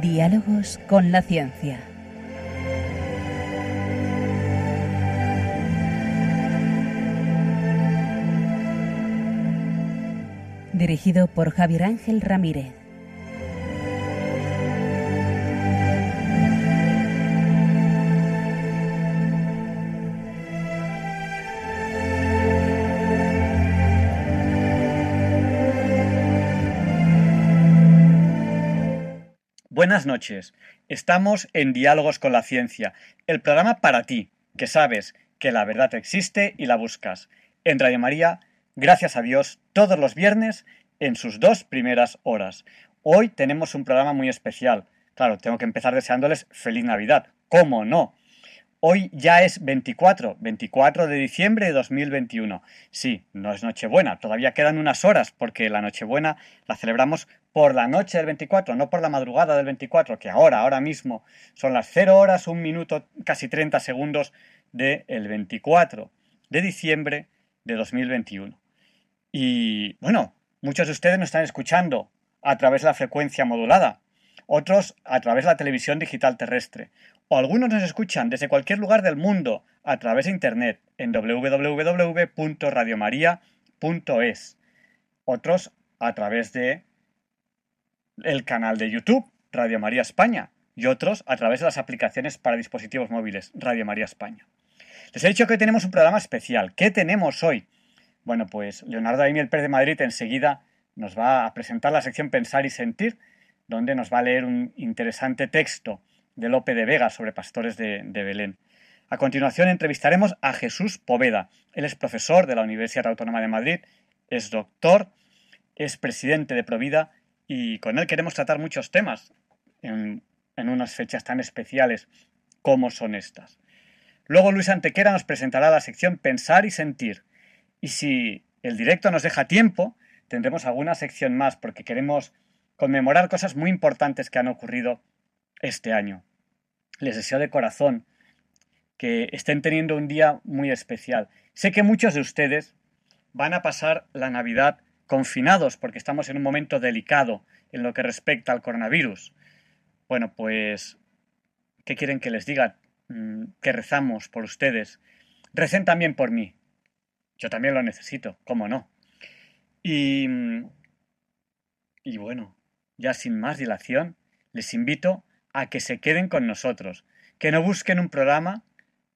Diálogos con la ciencia. Dirigido por Javier Ángel Ramírez. Buenas noches. Estamos en Diálogos con la Ciencia, el programa para ti, que sabes que la verdad existe y la buscas. En Radio María, gracias a Dios, todos los viernes en sus dos primeras horas. Hoy tenemos un programa muy especial. Claro, tengo que empezar deseándoles feliz Navidad. ¿Cómo no? Hoy ya es 24, 24 de diciembre de 2021. Sí, no es Nochebuena, todavía quedan unas horas porque la Nochebuena la celebramos por la noche del 24, no por la madrugada del 24, que ahora, ahora mismo, son las 0 horas, 1 minuto, casi 30 segundos del 24 de diciembre de 2021. Y bueno, muchos de ustedes nos están escuchando a través de la frecuencia modulada, otros a través de la televisión digital terrestre, o algunos nos escuchan desde cualquier lugar del mundo a través de Internet en www.radiomaria.es, otros a través de el canal de YouTube, Radio María España, y otros a través de las aplicaciones para dispositivos móviles, Radio María España. Les he dicho que hoy tenemos un programa especial. ¿Qué tenemos hoy? Bueno, pues Leonardo Aimiel Pérez de Madrid enseguida nos va a presentar la sección Pensar y Sentir, donde nos va a leer un interesante texto de Lope de Vega sobre pastores de, de Belén. A continuación entrevistaremos a Jesús Poveda. Él es profesor de la Universidad Autónoma de Madrid, es doctor, es presidente de Provida y con él queremos tratar muchos temas en, unas fechas tan especiales como son estas. Luego Luis Antequera nos presentará la sección Pensar y Sentir. Y si el directo nos deja tiempo, tendremos alguna sección más porque queremos conmemorar cosas muy importantes que han ocurrido este año. Les deseo de corazón que estén teniendo un día muy especial. Sé que muchos de ustedes van a pasar la Navidad confinados porque estamos en un momento delicado en lo que respecta al coronavirus. Bueno, pues, ¿qué quieren que les diga? Mm, que rezamos por ustedes. Recen también por mí. Yo también lo necesito, ¿cómo no? Y, y bueno, ya sin más dilación, les invito a que se queden con nosotros, que no busquen un programa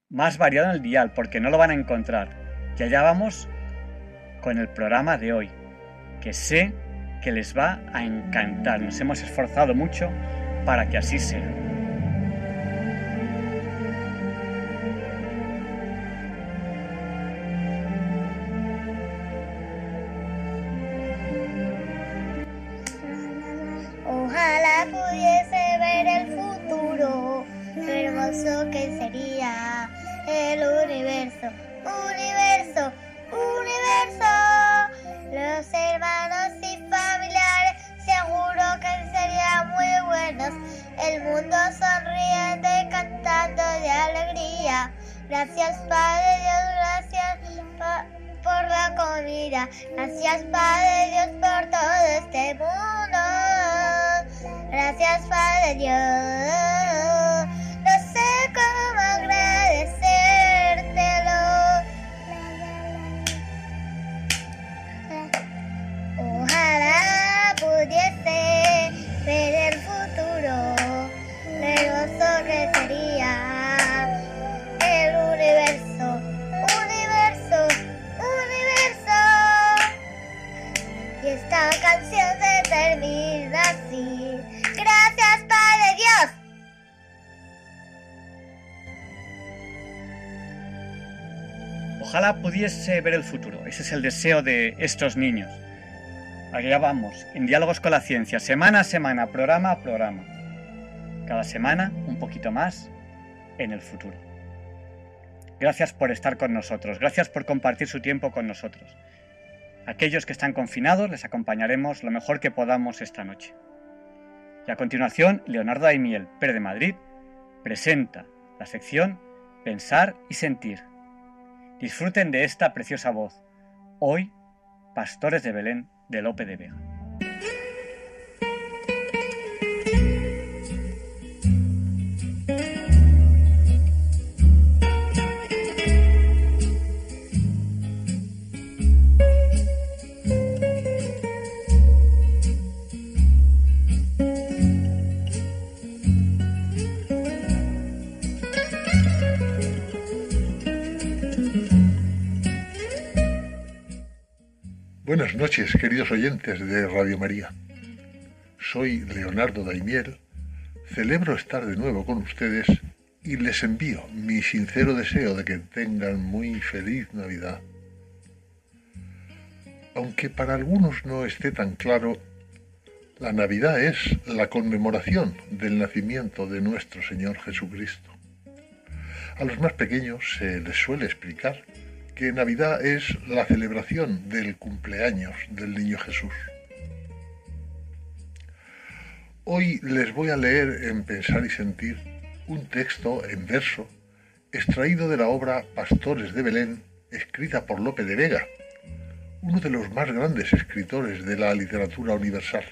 más variado en el dial, porque no lo van a encontrar. Y allá vamos con el programa de hoy que sé que les va a encantar. Nos hemos esforzado mucho para que así sea. El universo, universo, universo. Los hermanos y familiares seguro que serían muy buenos. El mundo sonriente cantando de alegría. Gracias Padre Dios, gracias por la comida. Gracias Padre Dios por todo este mundo. Gracias Padre Dios. Esta canción se termina así. Gracias, Padre Dios. Ojalá pudiese ver el futuro. Ese es el deseo de estos niños. Allá vamos, en Diálogos con la Ciencia, semana a semana, programa a programa. Cada semana un poquito más en el futuro. Gracias por estar con nosotros, gracias por compartir su tiempo con nosotros. Aquellos que están confinados les acompañaremos lo mejor que podamos esta noche. Y a continuación, Leonardo Daimiel, Pérez de Madrid, presenta la sección Pensar y Sentir. Disfruten de esta preciosa voz. Hoy, Pastores de Belén de Lope de Vega. Buenas noches, queridos oyentes de Radio María. Soy Leonardo Daimiel, celebro estar de nuevo con ustedes y les envío mi sincero deseo de que tengan muy feliz Navidad. Aunque para algunos no esté tan claro, la Navidad es la conmemoración del nacimiento de nuestro Señor Jesucristo. A los más pequeños se les suele explicar que Navidad es la celebración del cumpleaños del Niño Jesús. Hoy les voy a leer en Pensar y Sentir un texto en verso extraído de la obra Pastores de Belén, escrita por Lope de Vega, uno de los más grandes escritores de la literatura universal.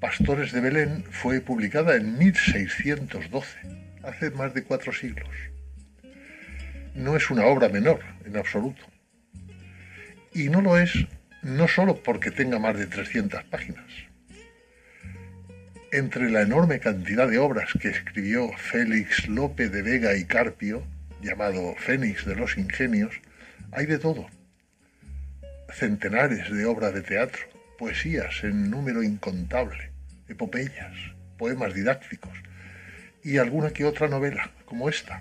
Pastores de Belén fue publicada en 1612, hace más de cuatro siglos no es una obra menor en absoluto. Y no lo es no solo porque tenga más de 300 páginas. Entre la enorme cantidad de obras que escribió Félix Lope de Vega y Carpio, llamado Fénix de los Ingenios, hay de todo. Centenares de obras de teatro, poesías en número incontable, epopeyas, poemas didácticos y alguna que otra novela, como esta,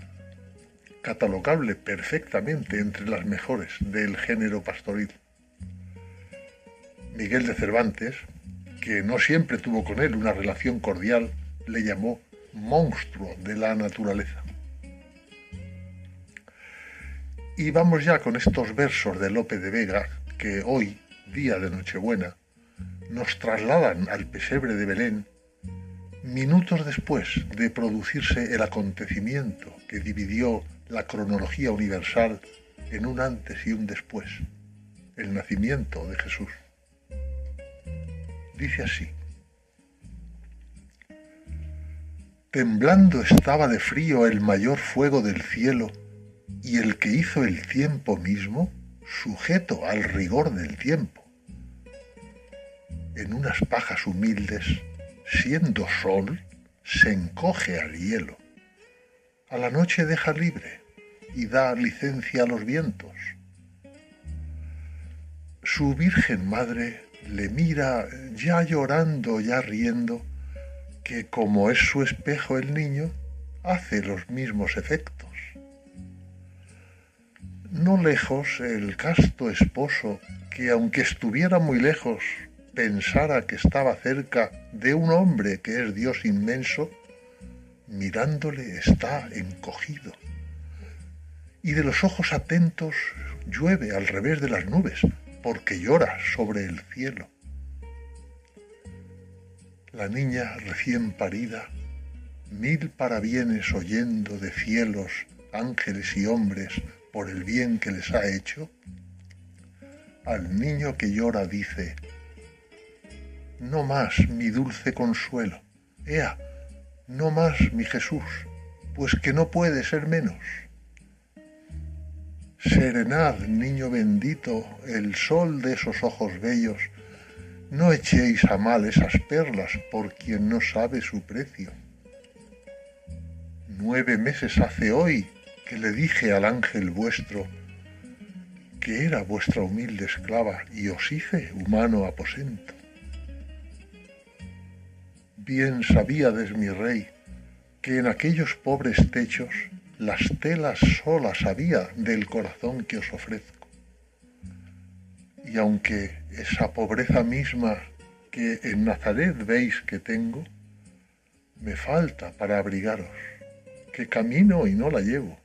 catalogable perfectamente entre las mejores del género pastoril. Miguel de Cervantes, que no siempre tuvo con él una relación cordial, le llamó monstruo de la naturaleza. Y vamos ya con estos versos de Lope de Vega que hoy, día de Nochebuena, nos trasladan al pesebre de Belén minutos después de producirse el acontecimiento que dividió la cronología universal en un antes y un después, el nacimiento de Jesús. Dice así, temblando estaba de frío el mayor fuego del cielo y el que hizo el tiempo mismo, sujeto al rigor del tiempo. En unas pajas humildes, siendo sol, se encoge al hielo a la noche deja libre y da licencia a los vientos. Su Virgen Madre le mira ya llorando, ya riendo, que como es su espejo el niño, hace los mismos efectos. No lejos el casto esposo, que aunque estuviera muy lejos, pensara que estaba cerca de un hombre que es Dios inmenso, mirándole está encogido. Y de los ojos atentos llueve al revés de las nubes, porque llora sobre el cielo. La niña recién parida, mil parabienes oyendo de cielos, ángeles y hombres por el bien que les ha hecho, al niño que llora dice, no más mi dulce consuelo, ea, no más, mi Jesús, pues que no puede ser menos. Serenad, niño bendito, el sol de esos ojos bellos, no echéis a mal esas perlas por quien no sabe su precio. Nueve meses hace hoy que le dije al ángel vuestro que era vuestra humilde esclava y os hice humano aposento bien sabíades, mi rey, que en aquellos pobres techos las telas solas había del corazón que os ofrezco. Y aunque esa pobreza misma que en Nazaret veis que tengo, me falta para abrigaros, que camino y no la llevo.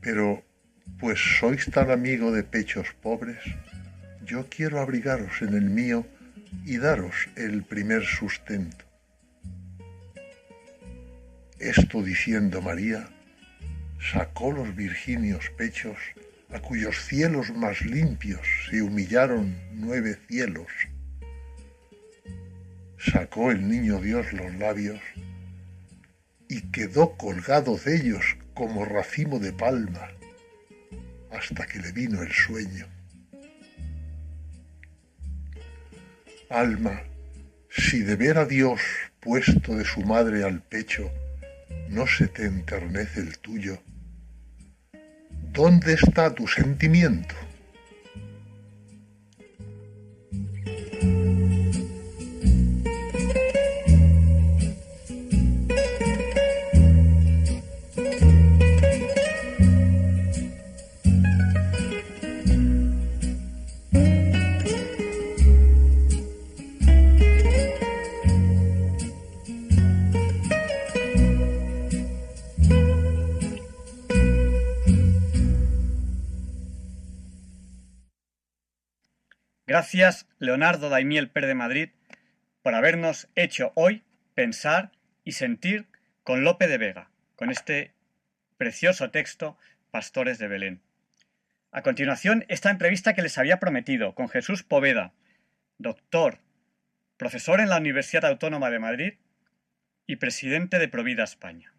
Pero pues sois tan amigo de pechos pobres, yo quiero abrigaros en el mío y daros el primer sustento. Esto diciendo María, sacó los virginios pechos a cuyos cielos más limpios se humillaron nueve cielos. Sacó el niño Dios los labios y quedó colgado de ellos como racimo de palma hasta que le vino el sueño. Alma, si de ver a Dios puesto de su madre al pecho, no se te enternece el tuyo, ¿dónde está tu sentimiento? Gracias, Leonardo Daimiel Per de Madrid, por habernos hecho hoy pensar y sentir con Lope de Vega, con este precioso texto Pastores de Belén. A continuación, esta entrevista que les había prometido con Jesús Poveda, doctor, profesor en la Universidad Autónoma de Madrid y presidente de Provida España.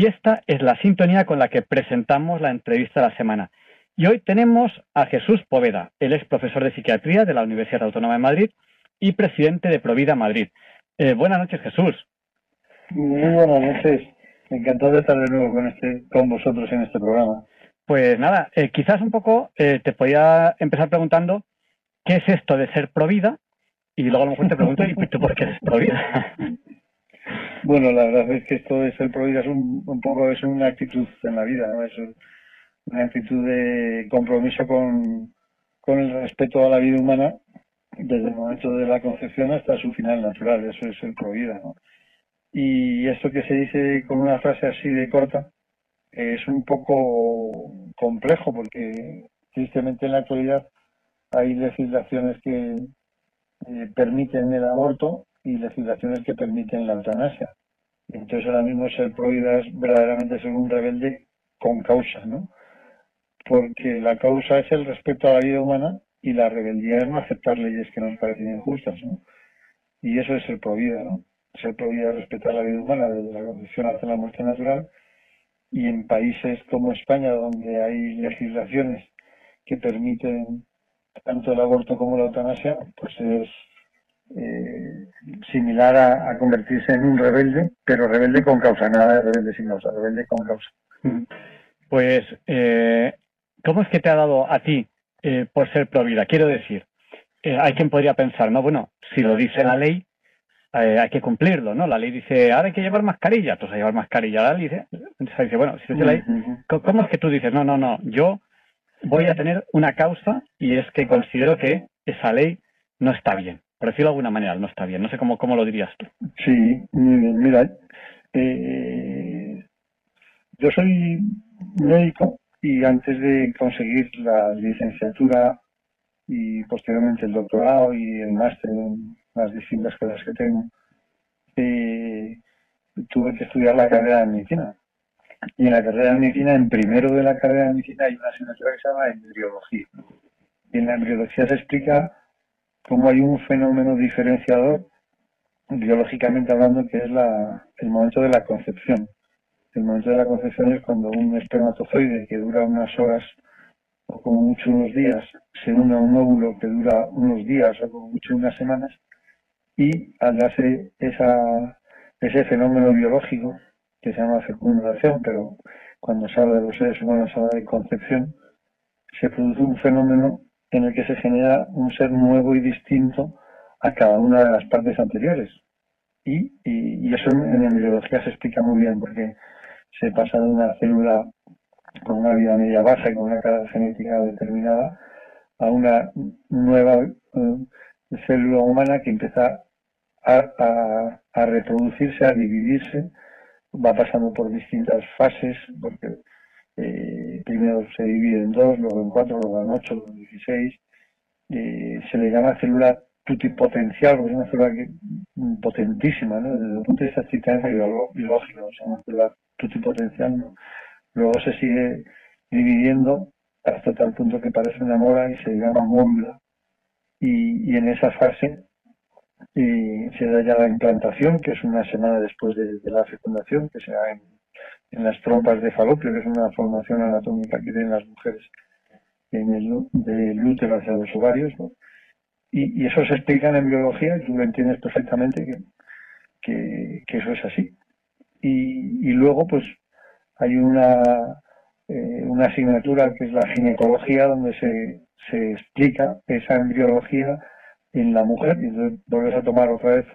Y esta es la sintonía con la que presentamos la entrevista de la semana. Y hoy tenemos a Jesús Poveda. Él es profesor de psiquiatría de la Universidad Autónoma de Madrid y presidente de Provida Madrid. Eh, buenas noches, Jesús. Muy buenas noches. Encantado de estar de nuevo con, este, con vosotros en este programa. Pues nada, eh, quizás un poco eh, te podía empezar preguntando qué es esto de ser provida y luego a lo mejor te pregunto, ¿y tú por qué eres provida? Bueno, la verdad es que esto de ser provida es un, un poco es una actitud en la vida, ¿no? Es una actitud de compromiso con, con el respeto a la vida humana desde el momento de la concepción hasta su final natural. Eso es ser provida, ¿no? Y esto que se dice con una frase así de corta es un poco complejo porque tristemente en la actualidad hay legislaciones que eh, permiten el aborto y legislaciones que permiten la eutanasia. Entonces ahora mismo ser prohibida es verdaderamente ser un rebelde con causa, ¿no? Porque la causa es el respeto a la vida humana y la rebeldía es no aceptar leyes que nos parecen injustas, ¿no? Y eso es ser prohibida, ¿no? Ser prohibida es respetar la vida humana desde la concepción hasta la muerte natural y en países como España donde hay legislaciones que permiten tanto el aborto como la eutanasia, pues es eh, similar a, a, convertirse en un rebelde, pero rebelde con causa, nada de rebelde sin causa, rebelde con causa. Pues, eh, ¿cómo es que te ha dado a ti eh, por ser pro vida? Quiero decir, hay quien podría pensar, no, bueno, si lo dice la ley, hay que cumplirlo, ¿no? La ley dice, ahora hay que llevar mascarilla, entonces a llevar mascarilla. La ley dice, dice bueno, si dice la ley, ¿cómo es que tú dices, no, no, no, yo voy a tener una causa y es que considero que esa ley no está bien? Por decirlo de alguna manera, no está bien. No sé cómo, cómo lo dirías tú. Sí, mira, eh, yo soy médico y antes de conseguir la licenciatura y posteriormente el doctorado y el máster en las distintas cosas que tengo, eh, tuve que estudiar la carrera de medicina. Y en la carrera de medicina, en primero de la carrera de medicina, hay una asignatura que se llama embriología. Y en la embriología se explica cómo hay un fenómeno diferenciador, biológicamente hablando, que es la, el momento de la concepción. El momento de la concepción es cuando un espermatozoide que dura unas horas o como mucho unos días, se une a un óvulo que dura unos días o como mucho unas semanas, y al darse ese fenómeno biológico que se llama fecundación, pero cuando se habla de los seres humanos se habla de concepción, se produce un fenómeno en el que se genera un ser nuevo y distinto a cada una de las partes anteriores. Y, y, eso en, en biología se explica muy bien, porque se pasa de una célula con una vida media baja y con una carga genética determinada a una nueva eh, célula humana que empieza a, a, reproducirse, a dividirse, va pasando por distintas fases, porque eh, primero se divide en dos, luego en cuatro, luego en ocho, luego en dieciséis. Eh, se le llama célula tutipotencial, porque es una célula que, mm, potentísima, ¿no? desde el punto de vista estrictamente biológico, es una célula tutipotencial, luego se sigue dividiendo hasta tal punto que parece una mora y se llama móvila. Y, y en esa fase y se da ya la implantación, que es una semana después de, la fecundación, que se da en, las trompas de falopio, que es una formación anatómica que tienen las mujeres en el del útero hacia los ovarios. Y, eso se explica en biología y tú lo entiendes perfectamente que, que, eso es así. Y, y, luego, pues, hay una, eh, una asignatura que es la ginecología, donde se, se explica esa embriología en la mujer y entonces vuelves a tomar otra vez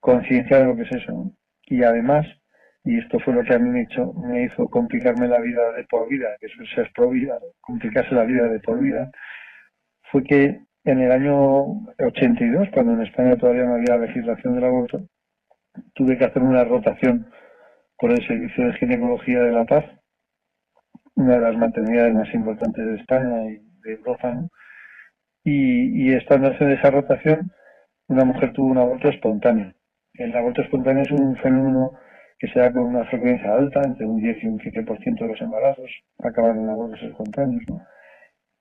conciencia de lo que es eso. Y además, y esto fue lo que a mí me hizo, me hizo complicarme la vida de por vida, que eso es pro vida, complicarse la vida de por vida, fue que en el año 82, cuando en España todavía no había legislación del aborto, tuve que hacer una rotación por el Servicio de Ginecología de la Paz, una de las maternidades más importantes de España y de Europa, y, y estando haciendo esa rotación, una mujer tuvo un aborto espontáneo. El aborto espontáneo es un fenómeno que se da con una frecuencia alta, entre un 10 y un 15% de los embarazos acaban en abortos espontáneos.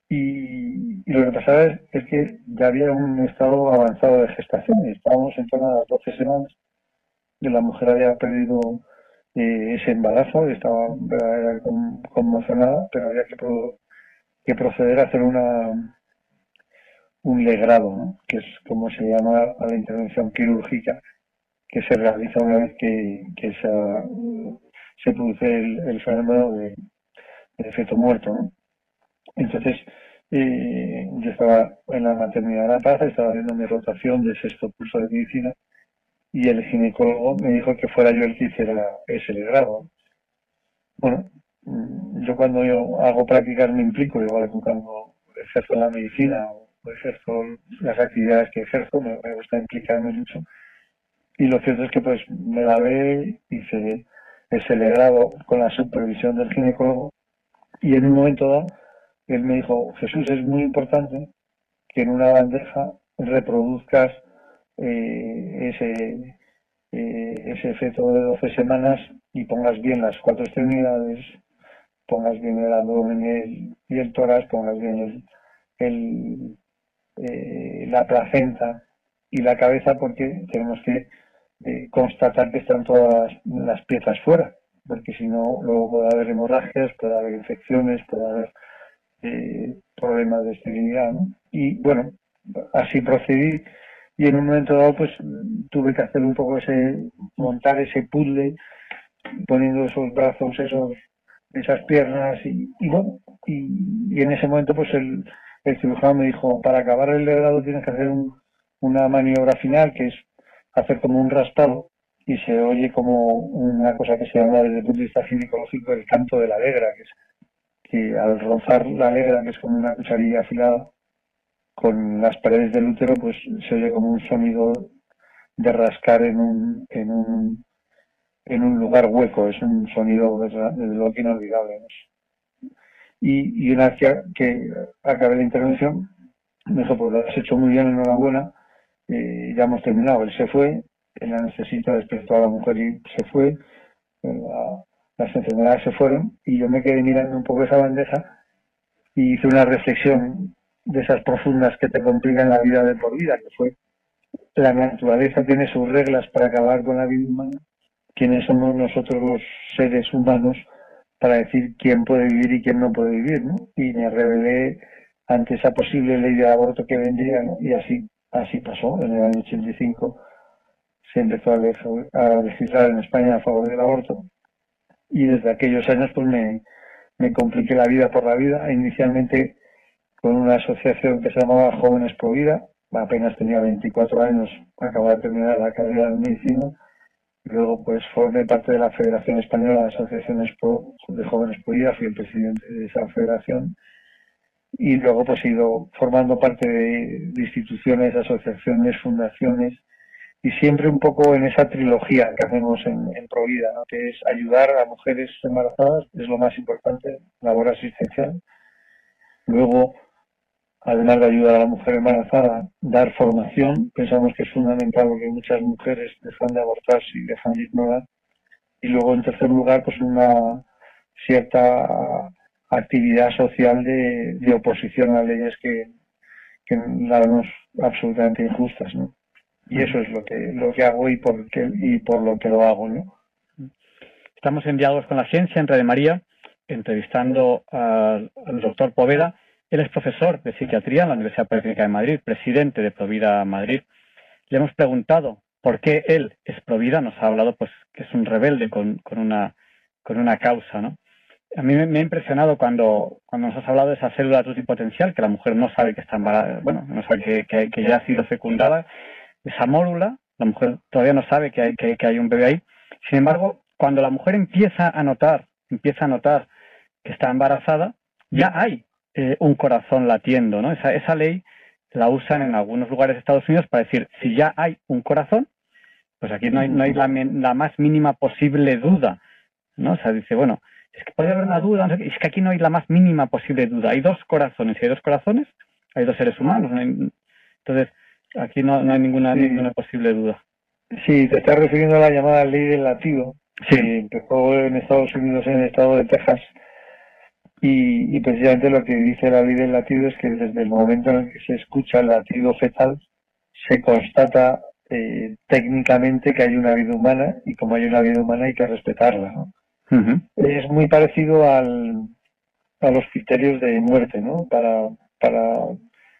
Y, lo que pasaba es, que ya había un estado avanzado de gestación, estábamos en torno a las 12 semanas, y la mujer había perdido eh, ese embarazo, estaba conmocionada, pero había que, que proceder a hacer una, un legrado, que es como se llama a la intervención quirúrgica que se realiza una vez que, se, produce el, fenómeno de, efecto muerto. Entonces, eh, yo estaba en la maternidad de La Paz, estaba haciendo mi rotación de sexto curso de medicina y el ginecólogo me dijo que fuera yo el que hiciera ese legrado. Bueno, yo cuando yo hago prácticas me implico, igual que cuando ejerzo la medicina ejerzo las actividades que ejerzo, me, gusta implicarme mucho. Y lo cierto es que pues me la ve, hice ese legrado con la supervisión del ginecólogo. Y en un momento dado él me dijo, Jesús, es muy importante que en una bandeja reproduzcas eh, ese, eh, ese efecto de 12 semanas y pongas bien las cuatro extremidades, pongas bien el abdomen y el, tórax, pongas bien el, eh, la placenta y la cabeza porque tenemos que eh, constatar que están todas las piezas fuera, porque si no, luego puede haber hemorragias, puede haber infecciones, puede haber eh, problemas de esterilidad. Y bueno, así procedí y en un momento dado pues tuve que hacer un poco ese, montar ese puzzle, poniendo esos brazos, esos esas piernas y, bueno, y, y en ese momento pues el, cirujano me dijo, para acabar el legrado tienes que hacer una maniobra final, que es hacer como un raspado, y se oye como una cosa que se llama desde el punto de vista ginecológico el canto de la alegra, que es que al rozar la alegra, que es como una cucharilla afilada, con las paredes del útero, pues se oye como un sonido de rascar en un, en un, en un lugar hueco, es un sonido desde, luego que inolvidable. ¿no? Y, una vez que, acabé la intervención, me dijo, pues lo has hecho muy bien, enhorabuena, eh, ya hemos terminado. Él se fue, él necesita despertó a la mujer y se fue, las enfermedades se fueron, y yo me quedé mirando un poco esa bandeja y hice una reflexión de esas profundas que te complican la vida de por vida, que fue la naturaleza tiene sus reglas para acabar con la vida humana. ¿Quiénes somos nosotros los seres humanos para decir quién puede vivir y quién no puede vivir, ¿no? Y me rebelé ante esa posible ley de aborto que vendría, ¿no? Y así, así pasó. En el año 85 se empezó a, legislar en España a favor del aborto. Y desde aquellos años pues me, me compliqué la vida por la vida, inicialmente con una asociación que se llamaba Jóvenes Pro Vida, apenas tenía 24 años, acababa de terminar la carrera de medicina, luego pues formé parte de la Federación Española de Asociaciones de Jóvenes Pro Vida, fui el presidente de esa federación, y luego pues he ido formando parte de, instituciones, asociaciones, fundaciones, y siempre un poco en esa trilogía que hacemos en, en Provida, ¿no? que es ayudar a mujeres embarazadas, es lo más importante, labor asistencial. Luego, además de ayudar a la mujer embarazada, dar formación, pensamos que es fundamental porque muchas mujeres dejan de abortarse y dejan de ignorar. Y luego, en tercer lugar, pues una cierta actividad social de, oposición a leyes que, que la absolutamente injustas, ¿no? y eso es lo que lo que hago y por qué, y por lo que lo hago ¿no? estamos en diálogos con la ciencia en de María entrevistando al, doctor Poveda él es profesor de psiquiatría en la Universidad Politécnica de Madrid presidente de Provida Madrid le hemos preguntado por qué él es Provida nos ha hablado pues que es un rebelde con, con una con una causa no a mí me, ha impresionado cuando, cuando nos has hablado de esa célula potencial que la mujer no sabe que está embarazada, bueno, no sabe que, que, que ya ha sido fecundada esa mórula, la mujer todavía no sabe que hay, que, hay un bebé ahí. Sin embargo, cuando la mujer empieza a notar, empieza a notar que está embarazada, ya hay eh, un corazón latiendo, ¿no? Esa, esa ley la usan en algunos lugares de Estados Unidos para decir, si ya hay un corazón, pues aquí no hay, no hay la, la más mínima posible duda, ¿no? O sea, dice, bueno, es que puede haber una duda, es que aquí no hay la más mínima posible duda. Hay dos corazones, y hay dos corazones, hay dos seres humanos. Entonces, Aquí no, hay ninguna, ninguna posible duda. Sí, te estás refiriendo a la llamada ley del latido, sí. que empezó en Estados Unidos, en el estado de Texas. Y, precisamente lo que dice la ley del latido es que desde el momento en el que se escucha el latido fetal, se constata eh, técnicamente que hay una vida humana y como hay una vida humana hay que respetarla. ¿no? Es muy parecido al, a los criterios de muerte, ¿no? Para, para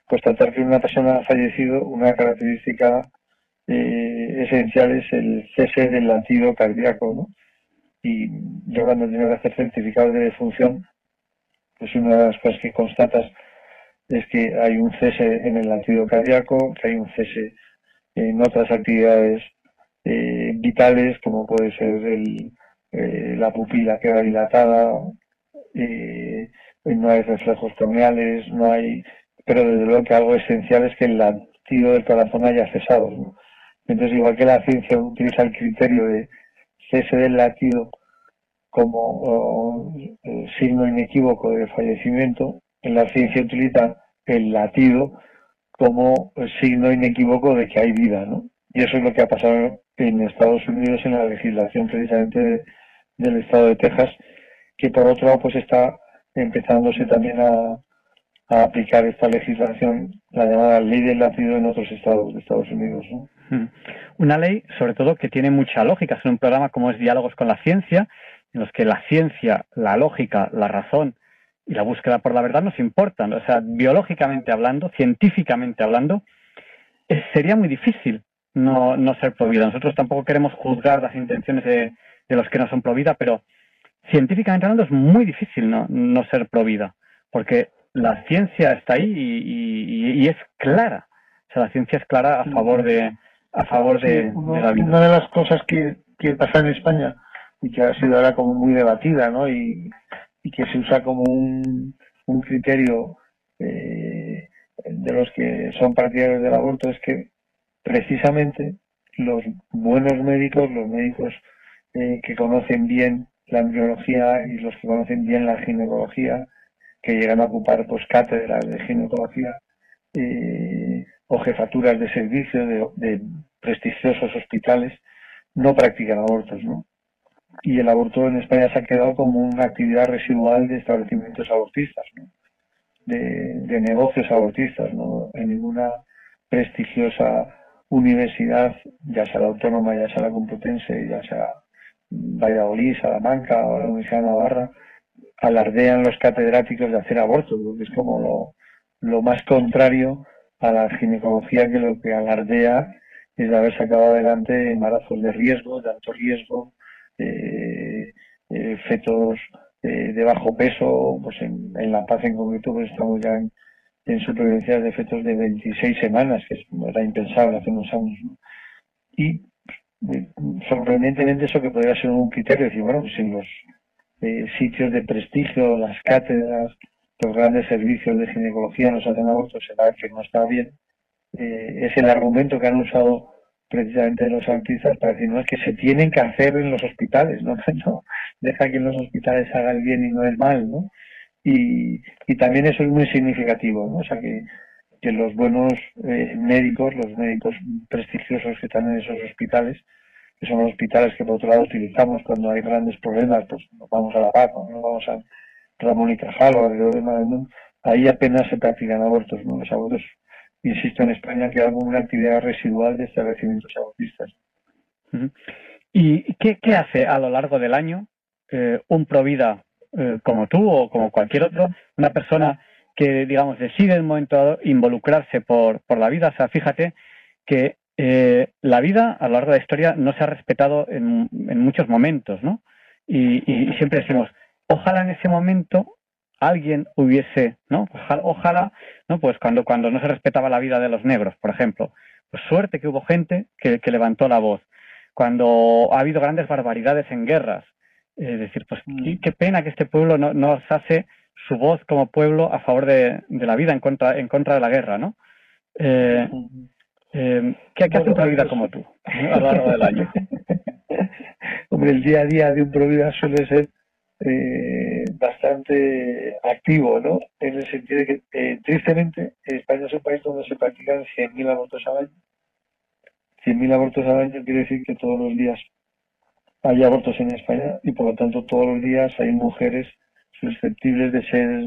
pues tratar que una persona ha fallecido, una característica eh, esencial es el cese del latido cardíaco, ¿no? Y yo cuando tengo que hacer certificado de defunción, pues una de las cosas que constatas es que hay un cese en el latido cardíaco, que hay un cese en otras actividades eh, vitales, como puede ser el, eh, la pupila queda dilatada, no hay reflejos corneales, no hay pero desde luego que algo esencial es que el latido del corazón haya cesado. Entonces, igual que la ciencia utiliza el criterio de cese del latido como signo inequívoco de fallecimiento, en la ciencia utiliza el latido como signo inequívoco de que hay vida, ¿no? Y eso es lo que ha pasado en Estados Unidos en la legislación precisamente del estado de Texas, que por otro lado pues está empezándose también a, a aplicar esta legislación, la llamada ley del latido en otros estados de Estados Unidos. Hmm. Una ley, sobre todo, que tiene mucha lógica. Es un programa como es Diálogos con la Ciencia, en los que la ciencia, la lógica, la razón y la búsqueda por la verdad nos importan. O sea, biológicamente hablando, científicamente hablando, sería muy difícil no, no ser provida. Nosotros tampoco queremos juzgar las intenciones de, de los que no son provida, pero científicamente hablando es muy difícil no, no ser provida, porque la ciencia está ahí y, es clara. O sea, la ciencia es clara a favor de a favor de, la vida. Una de las cosas que, que pasa en España y que ha sido ahora como muy debatida, ¿no? Y, que se usa como un, un criterio eh, de los que son partidarios del aborto es que precisamente los buenos médicos, los médicos eh, que conocen bien la embriología y los que conocen bien la ginecología, que llegan a ocupar pues cátedras de ginecología eh, o jefaturas de servicio de, prestigiosos hospitales, no practican abortos, ¿no? Y el aborto en España se ha quedado como una actividad residual de establecimientos abortistas, de, negocios abortistas, ¿no? En ninguna prestigiosa universidad, ya sea la autónoma, ya sea la complutense, ya sea Valladolid, Salamanca o la Universidad de Navarra, alardean los catedráticos de hacer aborto, porque es como lo, más contrario a la ginecología que lo que alardea es de haber sacado adelante embarazos de riesgo, de alto riesgo, eh, eh, fetos eh, de bajo peso, pues en, La Paz en concreto pues estamos ya en, en de fetos de 26 semanas, que era impensable hace unos años. Y sorprendentemente eso que podría ser un criterio, decir, bueno, en los sitios de prestigio, las cátedras, los grandes servicios de ginecología nos hacen abortos, será que no está bien. es el argumento que han usado precisamente los artistas para decir, no, es que se tienen que hacer en los hospitales, ¿no? no deja que en los hospitales haga el bien y no el mal, ¿no? Y, y también eso es muy significativo, ¿no? O sea, que, que los buenos eh, médicos, los médicos prestigiosos que están en esos hospitales, que son los hospitales que por otro lado utilizamos cuando hay grandes problemas, pues nos vamos a La Paz, ¿no? nos vamos a Ramón y Cajal o alrededor de Madrid, ahí apenas se practican abortos, ¿no? Los abortos insisto, en España que alguna actividad residual de establecimientos abortistas. ¿Y qué, hace a lo largo del año eh, un provida eh, como tú o como cualquier otro, una persona que, digamos, decide en un momento dado involucrarse por, por la vida? O sea, fíjate que eh, la vida a lo largo de la historia no se ha respetado en, en muchos momentos, ¿no? Y, y, siempre decimos, ojalá en ese momento alguien hubiese, ¿no? Ojalá, ¿no? Pues cuando, cuando no se respetaba la vida de los negros, por ejemplo. Pues suerte que hubo gente que, levantó la voz. Cuando ha habido grandes barbaridades en guerras. Es decir, pues mm. qué, pena que este pueblo no, no hace su voz como pueblo a favor de, la vida en contra, en contra de la guerra, ¿no? Eh, eh, ¿Qué, hace un Provida como tú a lo largo del año? Hombre, el día a día de un Provida suele ser eh, bastante activo, ¿no? En el sentido de que, eh, tristemente, España es un país donde se practican 100.000 abortos al año. 100.000 abortos al año quiere decir que todos los días hay abortos en España y por lo tanto todos los días hay mujeres susceptibles de ser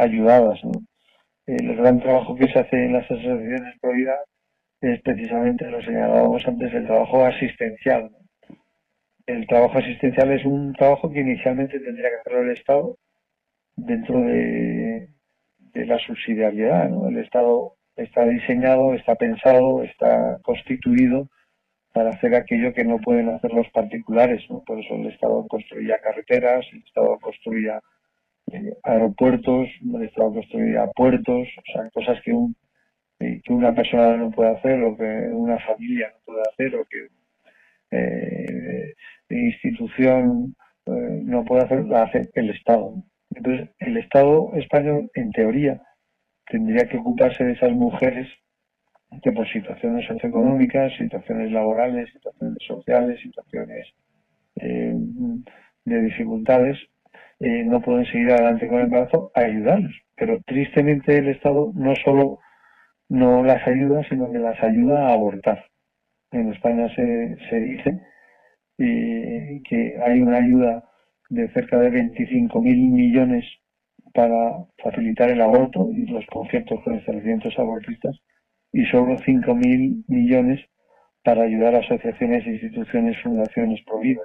ayudadas. El gran trabajo que se hace en las asociaciones pro es precisamente, lo señalábamos antes, el trabajo asistencial. el trabajo asistencial es un trabajo que inicialmente tendría que hacerlo el Estado dentro de, la subsidiariedad. El Estado está diseñado, está pensado, está constituido para hacer aquello que no pueden hacer los particulares. Por eso el Estado construía carreteras, el Estado construía aeropuertos, el Estado construía puertos, o sea, cosas que, un, que una persona no puede hacer o que una familia no puede hacer o que eh, institución eh, no puede hacer, la hace el Estado. Entonces, el Estado español, en teoría, tendría que ocuparse de esas mujeres que por situaciones socioeconómicas, situaciones laborales, situaciones sociales, situaciones eh, de dificultades, eh, no pueden seguir adelante con el embarazo, a ayudarlos. Pero tristemente el Estado no solo no las ayuda, sino que las ayuda a abortar. En España se, se dice y que hay una ayuda de cerca de 25.000 millones para facilitar el aborto y los conciertos con establecimientos abortistas y solo 5.000 millones para ayudar a asociaciones, instituciones, fundaciones pro vida.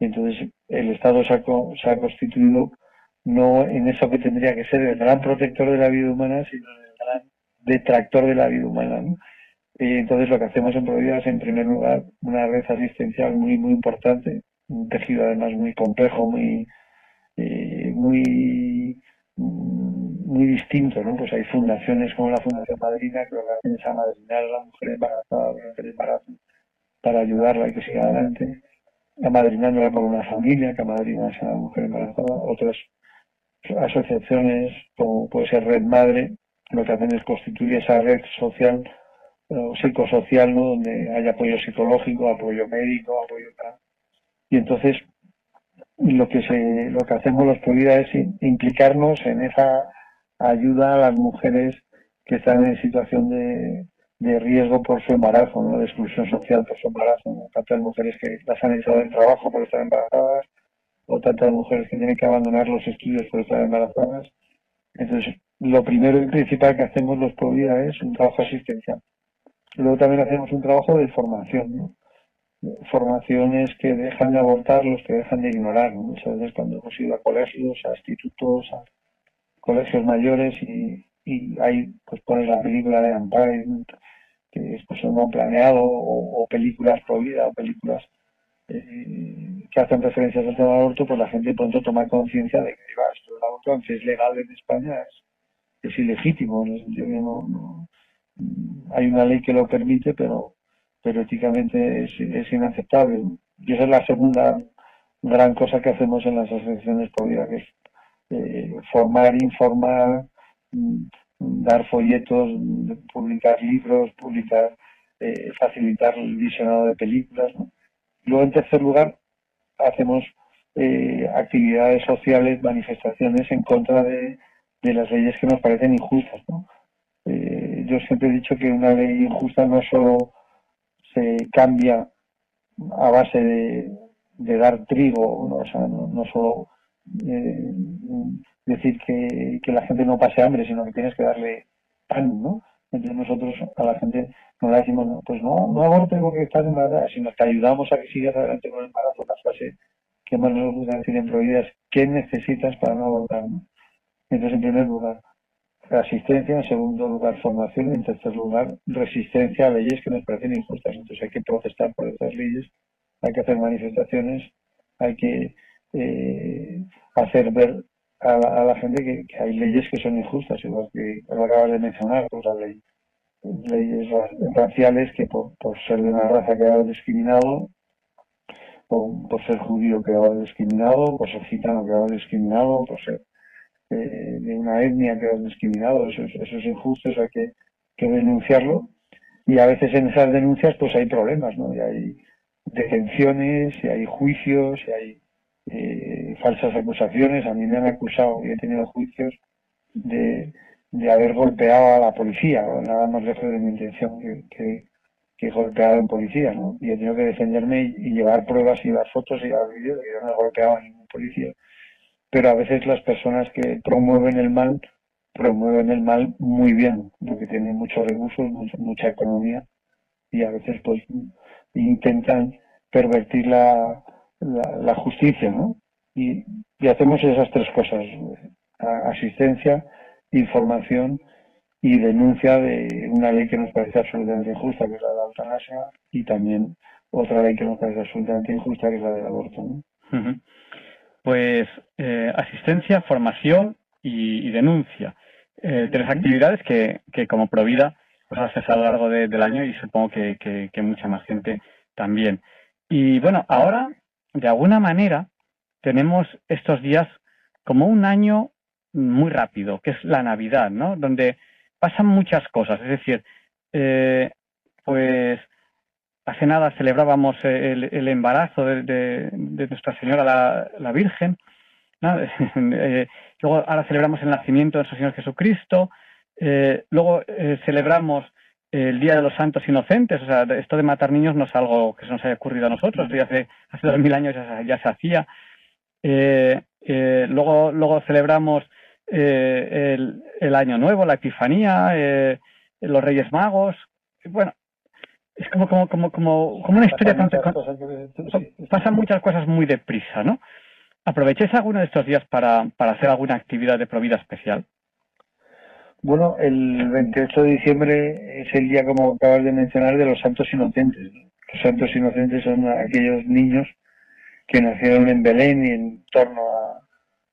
Entonces, el Estado se ha, se ha, constituido no en eso que tendría que ser el gran protector de la vida humana, sino el gran detractor de la vida humana. ¿no? Y entonces lo que hacemos en Provida es, en primer lugar, una red asistencial muy, muy importante, un tejido además muy complejo, muy, eh, muy, muy distinto, ¿no? Pues hay fundaciones como la Fundación Madrina que lo que hacen es amadrinar a la mujer embarazada durante el embarazo para ayudarla y que siga adelante, amadrinándola con una familia que a la mujer embarazada, otras asociaciones como puede ser Red Madre, lo que hacen es constituir esa red social psicosocial, ¿no? donde hay apoyo psicológico, apoyo médico, apoyo Y entonces lo que se, lo que hacemos los Provida es implicarnos en esa ayuda a las mujeres que están en situación de, de riesgo por su embarazo, ¿no? de exclusión social por su embarazo, tantas mujeres que las han echado del trabajo por estar embarazadas, o tantas mujeres que tienen que abandonar los estudios por estar embarazadas. Entonces, lo primero y principal que hacemos los Provida es un trabajo asistencial. Luego también hacemos un trabajo de formación, formaciones que dejan de abortar, los que dejan de ignorar. Muchas veces cuando hemos ido a colegios, a institutos, a colegios mayores y, y ahí pues pones la película de Ampare, que es pues no planeado, o, películas pro vida, o películas eh, que hacen referencias al tema del aborto, pues la gente pronto toma conciencia de que esto del aborto, aunque es legal en España, es, es ilegítimo, no, hay una ley que lo permite, pero, pero éticamente es, inaceptable. Y esa es la segunda gran cosa que hacemos en las asociaciones pro vida, que es eh, formar, informar, mm, dar folletos, publicar libros, publicar, eh, facilitar el visionado de películas. Luego, en tercer lugar, hacemos eh, actividades sociales, manifestaciones en contra de, las leyes que nos parecen injustas. Eh, yo siempre he dicho que una ley injusta no solo se cambia a base de, dar trigo, ¿no? o sea, no, solo decir que, que, la gente no pase hambre, sino que tienes que darle pan, ¿no? Entonces nosotros a la gente no le decimos, pues no, no aborte porque estás embarazada, sino que ayudamos a que sigas adelante con el embarazo. La frase que más nos gusta decir en Prohibidas, ¿qué necesitas para no abortar? Entonces, en primer lugar, asistencia, en segundo lugar, formación, en tercer lugar, resistencia a leyes que nos parecen injustas. Entonces hay que protestar por estas leyes, hay que hacer manifestaciones, hay que eh, hacer ver a la, gente que, hay leyes que son injustas, igual que lo acabas de mencionar, pues la ley, leyes raciales que por, ser de una raza quedado discriminado, o por ser judío quedado discriminado, por ser gitano quedado discriminado, por ser eh, de una etnia quedado discriminado, eso, eso es injusto, eso hay que, que denunciarlo. Y a veces en esas denuncias pues hay problemas, ¿no? Y hay detenciones, y hay juicios, y hay eh, falsas acusaciones. A mí me han acusado y he tenido juicios de, de haber golpeado a la policía, nada más lejos de mi intención que, que, que golpeado en policía, ¿no? Y he tenido que defenderme y, llevar pruebas y llevar fotos y llevar vídeos de que yo no he golpeado a ningún policía. Pero a veces las personas que promueven el mal, promueven el mal muy bien, porque tienen muchos recursos, mucha economía, y a veces pues intentan pervertir la, la, justicia, ¿no? Y, hacemos esas tres cosas, asistencia, información y denuncia de una ley que nos parece absolutamente injusta, que es la de la eutanasia, y también otra ley que nos parece absolutamente injusta, que es la del aborto. Pues eh, asistencia, formación y, denuncia. Eh, tres actividades que, que como Provida pues haces a lo largo del año y supongo que, que, mucha más gente también. Y bueno, ahora de alguna manera tenemos estos días como un año muy rápido, que es la Navidad, ¿no? Donde pasan muchas cosas. Es decir, eh, pues hace nada celebrábamos el, embarazo de, Nuestra Señora la, Virgen. Eh, luego ahora celebramos el nacimiento de nuestro Señor Jesucristo. Eh, luego celebramos el Día de los Santos Inocentes, o sea, esto de matar niños no es algo que se nos haya ocurrido a nosotros, ya hace, hace dos mil años ya, se hacía. Eh, eh, luego, luego celebramos eh, el, Año Nuevo, la Epifanía, los Reyes Magos. Bueno, es como, como, como, como, como una historia. pasan muchas cosas muy deprisa, ¿no? ¿Aprovecháis alguno de estos días para, para hacer alguna actividad de provida especial? Bueno, el 28 de diciembre es el día, como acabas de mencionar, de los santos inocentes. Los santos inocentes son aquellos niños que nacieron en Belén y en torno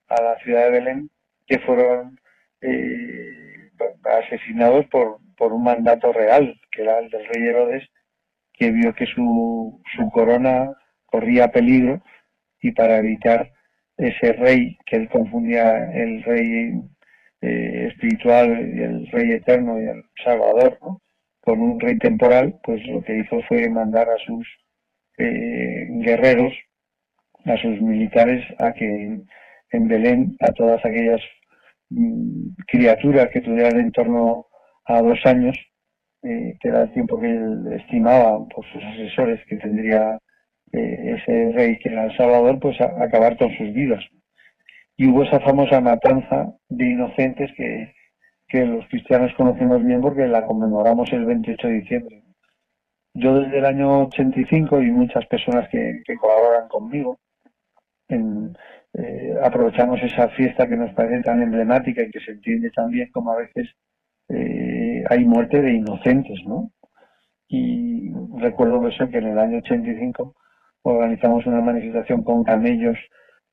a, la ciudad de Belén, que fueron eh, asesinados por, por un mandato real, que era el del rey Herodes, que vio que su, su corona corría peligro y para evitar ese rey, que él confundía el rey eh, espiritual y el Rey Eterno y el Salvador, con un rey temporal, pues lo que hizo fue mandar a sus eh, guerreros, a sus militares, a que en Belén a todas aquellas mm, criaturas que tuvieran en torno a dos años, eh, que era el tiempo que él estimaba por sus asesores que tendría ese rey que era el Salvador, pues a acabar con sus vidas y hubo esa famosa matanza de inocentes que, los cristianos conocemos bien porque la conmemoramos el 28 de diciembre. yo desde el año 85 y muchas personas que, que colaboran conmigo, en, eh, aprovechamos esa fiesta que nos parece tan emblemática y que se entiende también como a veces eh, hay muerte de inocentes, ¿no? Y recuerdo eso que en el año 85 organizamos una manifestación con camellos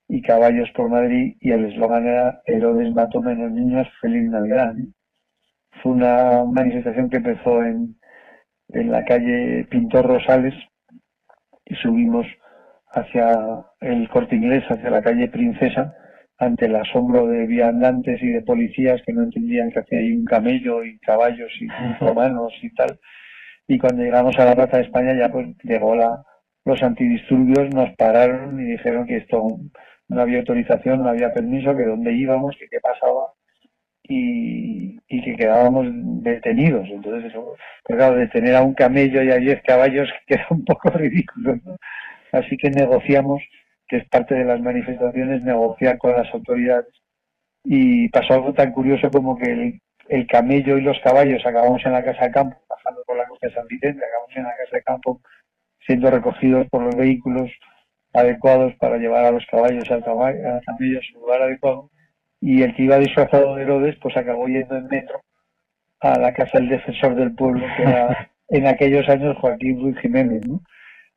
y caballos por Madrid y el eslogan era Herodes mató menos niños, feliz Navidad. Fue una manifestación que empezó en, en la calle Pintor Rosales y subimos hacia el corte inglés, hacia la calle Princesa, ante el asombro de viandantes y de policías que no entendían que hacía ahí un camello y caballos y romanos y tal. Y cuando llegamos a la Plaza de España ya pues llegó la, los antidisturbios, nos pararon y dijeron que esto no había autorización, no había permiso, que dónde íbamos, que qué pasaba y, que quedábamos detenidos. Entonces eso, pero claro, detener a un camello y a diez caballos queda un poco ridículo. Así que negociamos, que es parte de las manifestaciones, negociar con las autoridades. Y pasó algo tan curioso como que el, el camello y los caballos acabamos en la casa de campo, bajando por la costa de San Vicente, acabamos en la casa de campo siendo recogidos por los vehículos adecuados para llevar a los caballos al caballo, a camellos a su lugar adecuado. Y el que iba disfrazado de Herodes, pues acabó yendo en metro a la casa del defensor del pueblo, que era en aquellos años Joaquín Ruiz Jiménez, ¿no?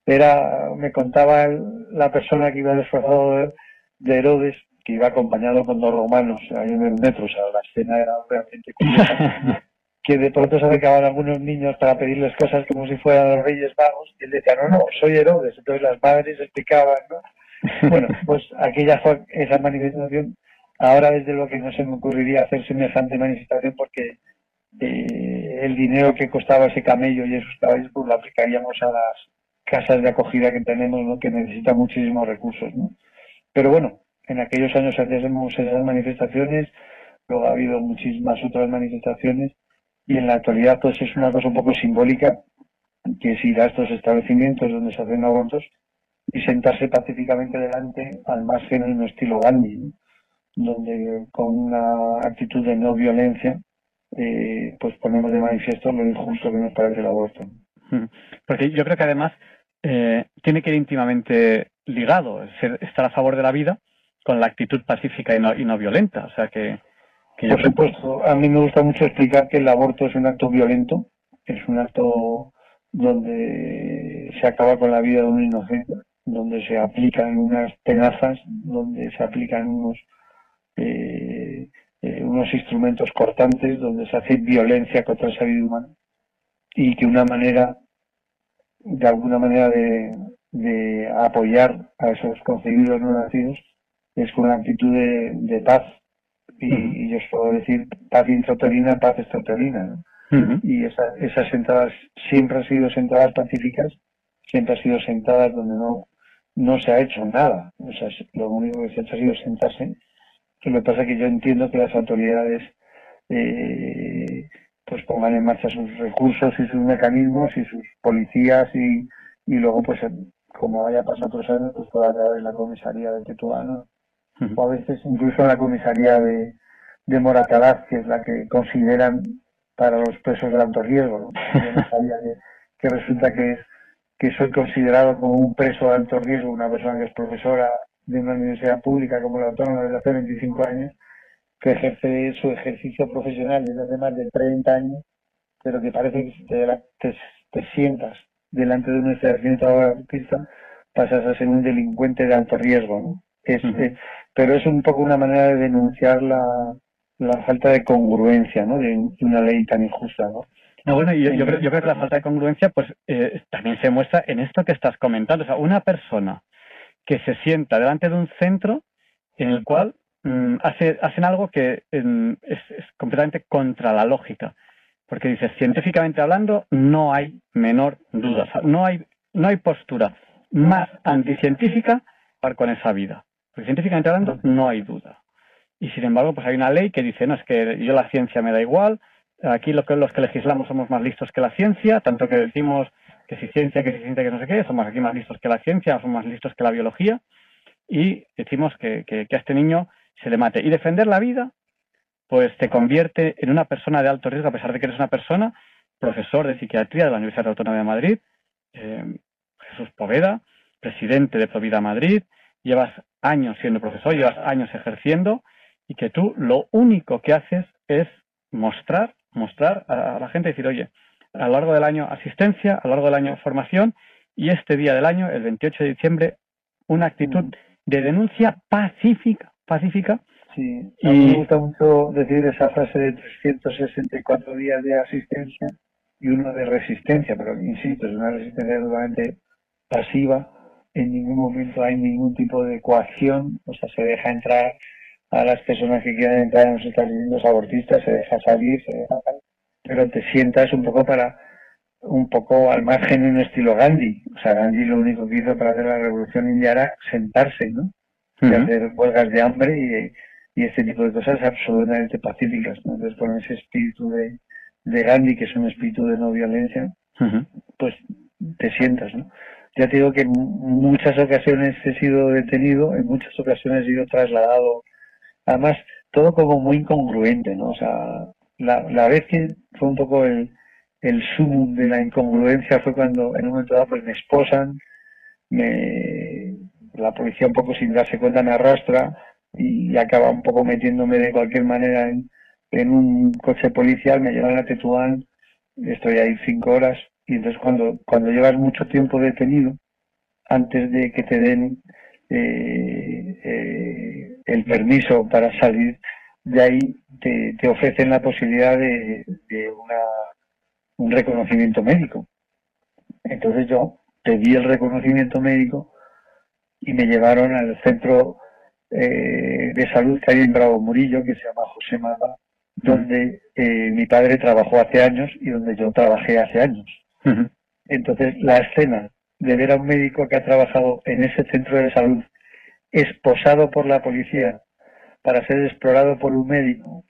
era, me contaba la persona que iba disfrazado de, de, Herodes, que iba acompañado con dos romanos ahí en el metro, o sea, la escena era realmente que de pronto se acercaban algunos niños para pedirles cosas como si fueran los reyes magos, y él decía, no, no, soy Herodes, entonces las madres explicaban, ¿no? Bueno, pues aquella fue esa manifestación, ahora desde lo que no se me ocurriría hacer semejante manifestación porque eh, el dinero que costaba ese camello y esos caballos pues lo aplicaríamos a las casas de acogida que tenemos, ¿no? que necesitan muchísimos recursos. ¿no? Pero bueno, en aquellos años hacíamos esas manifestaciones, luego ha habido muchísimas otras manifestaciones y en la actualidad pues es una cosa un poco simbólica que es ir a estos establecimientos donde se hacen abortos y sentarse pacíficamente delante al margen en un estilo Gandhi, donde con una actitud de no violencia eh, pues ponemos de manifiesto lo injusto que nos parece el aborto. Porque yo creo que además eh, tiene que ir íntimamente ligado, ser, estar a favor de la vida con la actitud pacífica y no, y no violenta. O sea que, que Por supuesto, a mí me gusta mucho explicar que el aborto es un acto violento, es un acto donde se acaba con la vida de un inocente, donde se aplican unas tenazas, donde se aplican unos eh, eh, unos instrumentos cortantes, donde se hace violencia contra esa vida humana y que una manera de alguna manera de, de apoyar a esos concebidos no nacidos es con una actitud de, de paz y, y, yo os puedo decir paz intrauterina, paz uh -huh. y esa, esas entradas siempre han sido sentadas pacíficas siempre han sido sentadas donde no no se ha hecho nada. O sea, lo único que se ha hecho ha sido sentarse. Lo que pasa es que yo entiendo que las autoridades eh, pues pongan en marcha sus recursos y sus mecanismos y sus policías y, y luego pues como vaya pasando otros años pues pueda en la comisaría de Tetuán uh -huh. o a veces incluso en la comisaría de, de Moratalaz que es la que consideran para los presos de alto riesgo ¿no? yo no sabía que, que resulta que es que soy considerado como un preso de alto riesgo una persona que es profesora de una universidad pública como la autónoma desde hace 25 años que ejerce su ejercicio profesional desde hace más de 30 años, pero que parece que si te, te, te sientas delante de un establecimiento autista, pasas a ser un delincuente de alto riesgo. ¿no? Es, uh -huh. Pero es un poco una manera de denunciar la, la falta de congruencia ¿no? de, de, una ley tan injusta. ¿no? No, bueno, yo, yo, creo, yo creo que la falta de congruencia pues eh, también se muestra en esto que estás comentando. O sea, una persona que se sienta delante de un centro en el cual Mm, hace, hacen algo que mm, es, es, completamente contra la lógica. Porque dice, científicamente hablando, no hay menor duda. O sea, no, hay, no hay postura más anticientífica para con esa vida. Porque científicamente hablando, no hay duda. Y sin embargo, pues hay una ley que dice, no, es que yo la ciencia me da igual, aquí lo que, los que legislamos somos más listos que la ciencia, tanto que decimos que si ciencia, que si ciencia, que no sé qué, somos aquí más listos que la ciencia, somos más listos que la biología, y decimos que, que, que a este niño se le mate. Y defender la vida, pues te convierte en una persona de alto riesgo, a pesar de que eres una persona profesor de psiquiatría de la Universidad Autónoma de Madrid, eh, Jesús Poveda, presidente de Provida Madrid, llevas años siendo profesor, llevas años ejerciendo y que tú lo único que haces es mostrar, mostrar a la gente, decir, oye, a lo largo del año asistencia, a lo largo del año formación y este día del año, el 28 de diciembre, una actitud de denuncia pacífica, pacífica. Sí, a mí me gusta mucho decir esa frase de 364 días de asistencia y uno de resistencia, pero insisto, es una resistencia totalmente pasiva, en ningún momento hay ningún tipo de coacción, o sea, se deja entrar a las personas que quieran entrar en los establecimientos abortistas, se deja salir, se deja pero te sientas un poco para un poco al margen en un estilo Gandhi. O sea, Gandhi lo único que hizo para hacer la revolución india era sentarse, ¿no? Y hacer huelgas de hambre y, este tipo de cosas absolutamente pacíficas. ¿no? Entonces, con ese espíritu de, de Gandhi, que es un espíritu de no violencia, pues te sientas, ¿no? Ya te digo que en muchas ocasiones he sido detenido, en muchas ocasiones he sido trasladado. Además, todo como muy incongruente, ¿no? O sea, la, la vez que fue un poco el, el sumum de la incongruencia fue cuando en un momento dado pues me esposan, me, la policía un poco sin darse cuenta me arrastra y acaba un poco metiéndome de cualquier manera en, en un coche policial, me llevan a Tetuán, estoy ahí cinco horas y entonces cuando, cuando llevas mucho tiempo detenido, antes de que te den eh, eh, el permiso para salir de ahí, te, te ofrecen la posibilidad de, de una, un reconocimiento médico. Entonces yo pedí el reconocimiento médico y me llevaron al centro eh, de salud que hay en Bravo Murillo, que se llama José Mata, donde eh, mi padre trabajó hace años y donde yo trabajé hace años. Entonces, la escena de ver a un médico que ha trabajado en ese centro de salud, esposado por la policía, para ser explorado por un médico,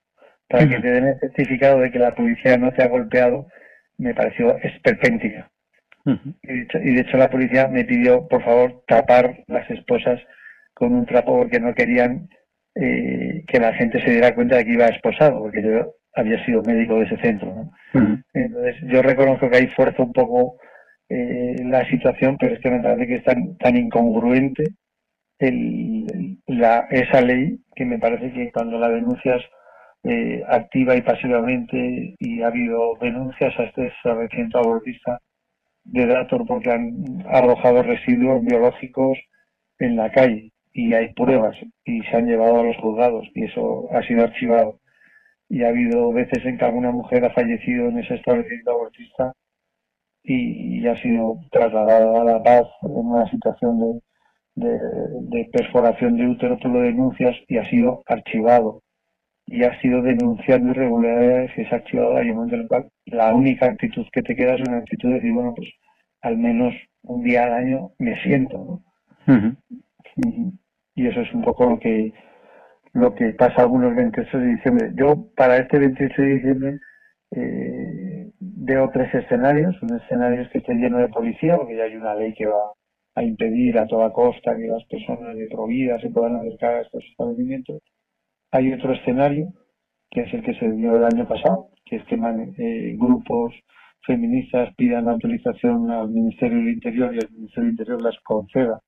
para que te den el certificado de que la policía no te ha golpeado, me pareció esperpéntica. y, de hecho, la policía me pidió, por favor, tapar las esposas con un trapo porque no querían eh, que la gente se diera cuenta de que iba esposado, porque yo había sido médico de ese centro. Entonces, yo reconozco que ahí fuerza un poco eh, la situación, pero es que me parece que es tan, tan incongruente el, la, esa ley que me parece que cuando la denuncias eh, activa y pasivamente y ha habido denuncias a este establecimiento abortista de Dator porque han arrojado residuos biológicos en la calle y hay pruebas y se han llevado a los juzgados y eso ha sido archivado y ha habido veces en que alguna mujer ha fallecido en ese establecimiento abortista y, ha sido trasladada a la paz en una situación de, de, perforación de útero, tú lo denuncias y ha sido archivado. Y ha sido denunciando irregularidades y es archivado hay un momento en el cual. La única actitud que te queda es una actitud de decir, bueno, pues al menos un día al año me siento, ¿no? Y eso es un poco lo que lo que pasa algunos 28 de diciembre. Yo para este 28 de diciembre eh, veo tres escenarios. Un escenario es que esté lleno de policía, porque ya hay una ley que va a impedir a toda costa que las personas de Provida se puedan acercar a estos establecimientos. Hay otro escenario, que es el que se dio el año pasado, que es que eh, grupos feministas pidan la autorización al Ministerio del Interior y el Ministerio del Interior las conceda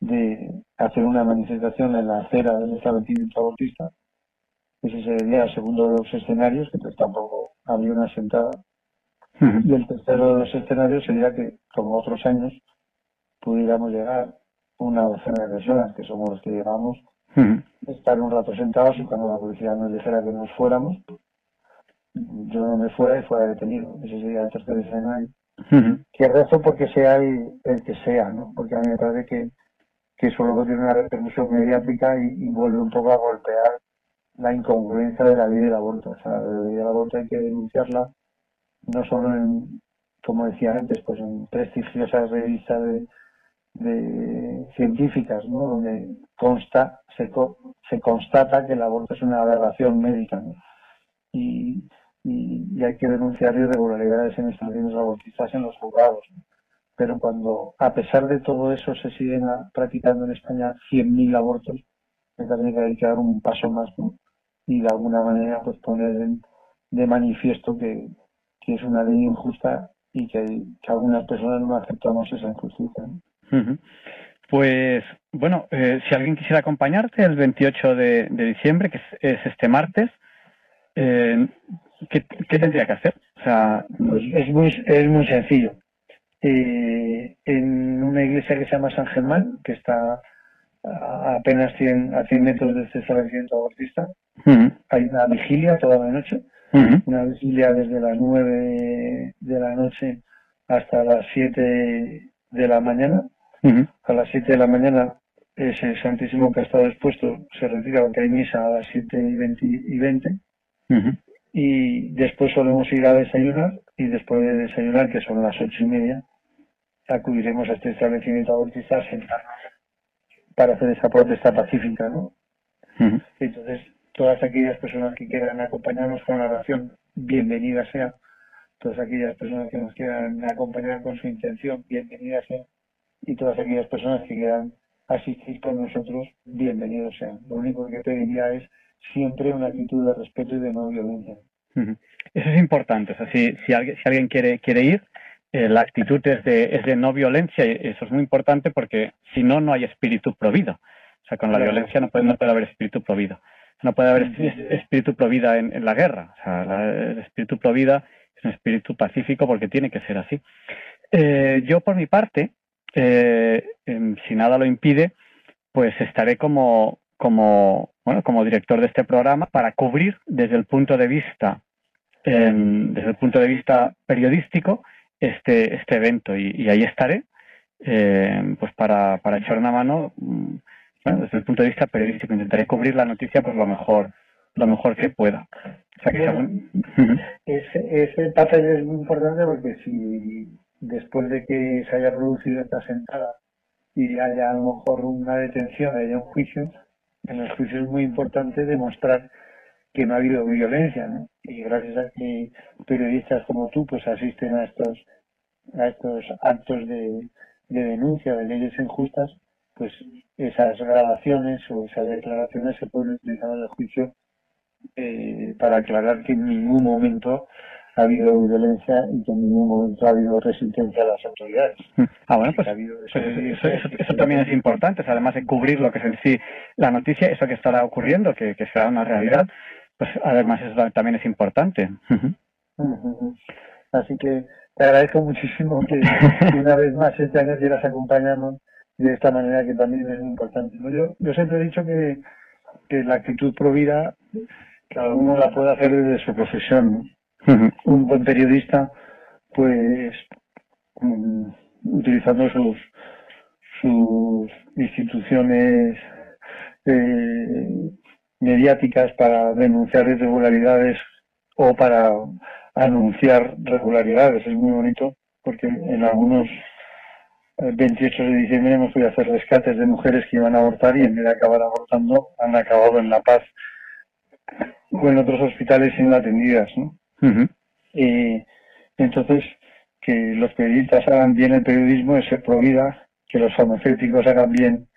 de hacer una manifestación en la acera del establecimiento abortista. Ese sería el segundo de los escenarios, que pues tampoco había una sentada. Y el tercero de los escenarios sería que, como otros años, pudiéramos llegar una docena de personas, que somos los que llegamos, estar un rato sentados y cuando la policía nos dijera que nos fuéramos, yo no me fuera y fuera detenido. Ese sería el tercer escenario. Que rezo porque sea el, el, que sea, ¿no? Porque a mí me parece que, que eso luego tiene una repercusión mediática y, vuelve un poco a golpear la incongruencia de la ley del aborto. O sea, la ley del aborto hay que denunciarla no solo en, como decía antes, pues en prestigiosas revistas de, de científicas, ¿no? donde consta, se, se constata que el aborto es una aberración médica y, y, hay que denunciar irregularidades en estaciones abortistas en los juzgados. Pero cuando, a pesar de todo eso, se siguen practicando en España 100.000 abortos, me parece que hay que dar un paso más y de alguna manera pues poner de manifiesto que, que es una ley injusta y que, que algunas personas no aceptamos esa injusticia. Pues bueno, eh, si alguien quisiera acompañarte el 28 de, de diciembre, que es, es este martes, eh, ¿qué, qué tendría que hacer? O sea, Pues es muy, es muy sencillo. Eh, en una iglesia que se llama San Germán, que está a apenas 100, a 100 metros de este establecimiento abortista, hay una vigilia toda la noche, una vigilia desde las 9 de la noche hasta las 7 de la mañana. A las 7 de la mañana ese Santísimo que ha estado expuesto se retira porque hay misa a las 7 y 20, y 20 ujú, y después solemos ir a desayunar y después de desayunar, que son las ocho y media, acudiremos a este establecimiento abortista a sentarnos para hacer esa protesta pacífica, ¿no? Entonces, todas aquellas personas que quieran acompañarnos con la oración, bienvenida sea. Todas aquellas personas que nos quieran acompañar con su intención, bienvenida sea. Y todas aquellas personas que quieran asistir con nosotros, bienvenidos sean. Lo único que pediría es siempre una actitud de respeto y de no violencia. Eso es importante. O sea, si, si alguien, si alguien quiere, quiere ir, eh, la actitud es de, es de no violencia y eso es muy importante porque si no, no hay espíritu provida. O sea, con la violencia no puede, no puede haber espíritu provida. No puede haber espíritu provida en, en la guerra. O sea, la- el espíritu provida es un espíritu pacífico porque tiene que ser así. Eh, yo, por mi parte, eh, em, si nada lo impide, pues estaré como, como, bueno, como director de este programa para cubrir desde el punto de vista, em, desde el punto de vista periodístico, este, este evento y, y ahí estaré, em, pues para, para echar una mano, mm, bueno, desde el punto de vista periodístico, intentaré cubrir la noticia pues lo mejor, lo mejor que pueda. O sea que. Ese, ese papel es muy importante porque si después de que se haya producido esta sentada y haya a lo mejor una detención, haya un juicio, en el juicio es muy importante demostrar que no ha habido violencia, ¿no? Y gracias a que periodistas como tú pues asisten a estos a estos actos de, de denuncia de leyes injustas, pues esas grabaciones o esas declaraciones se pueden utilizar en el juicio eh, para aclarar que en ningún momento ha habido violencia y que en ningún momento ha habido resistencia a las autoridades. Ah, bueno, pues ha habido Pues eso, eso- eso también es importante, o sea, además de cubrir lo que es en sí la noticia, eso que estará ocurriendo, que, que será una realidad, pues además eso también es importante. Así que te agradezco muchísimo que una vez más este año quieras acompañarnos de esta manera que también es importante. Yo, yo siempre he dicho que, que la actitud provida cada uno la puede hacer desde su profesión. un buen periodista, pues mm, utilizando sus sus instituciones eh, mediáticas para denunciar irregularidades o para anunciar regularidades. Es muy bonito porque en algunos eh, 28 de diciembre hemos podido hacer rescates de mujeres que iban a abortar y en vez de acabar abortando han acabado en La Paz o en otros hospitales siendo atendidas. ¿no? Eh, entonces, que los periodistas hagan bien el periodismo es ser pro vida, que los farmacéuticos hagan bien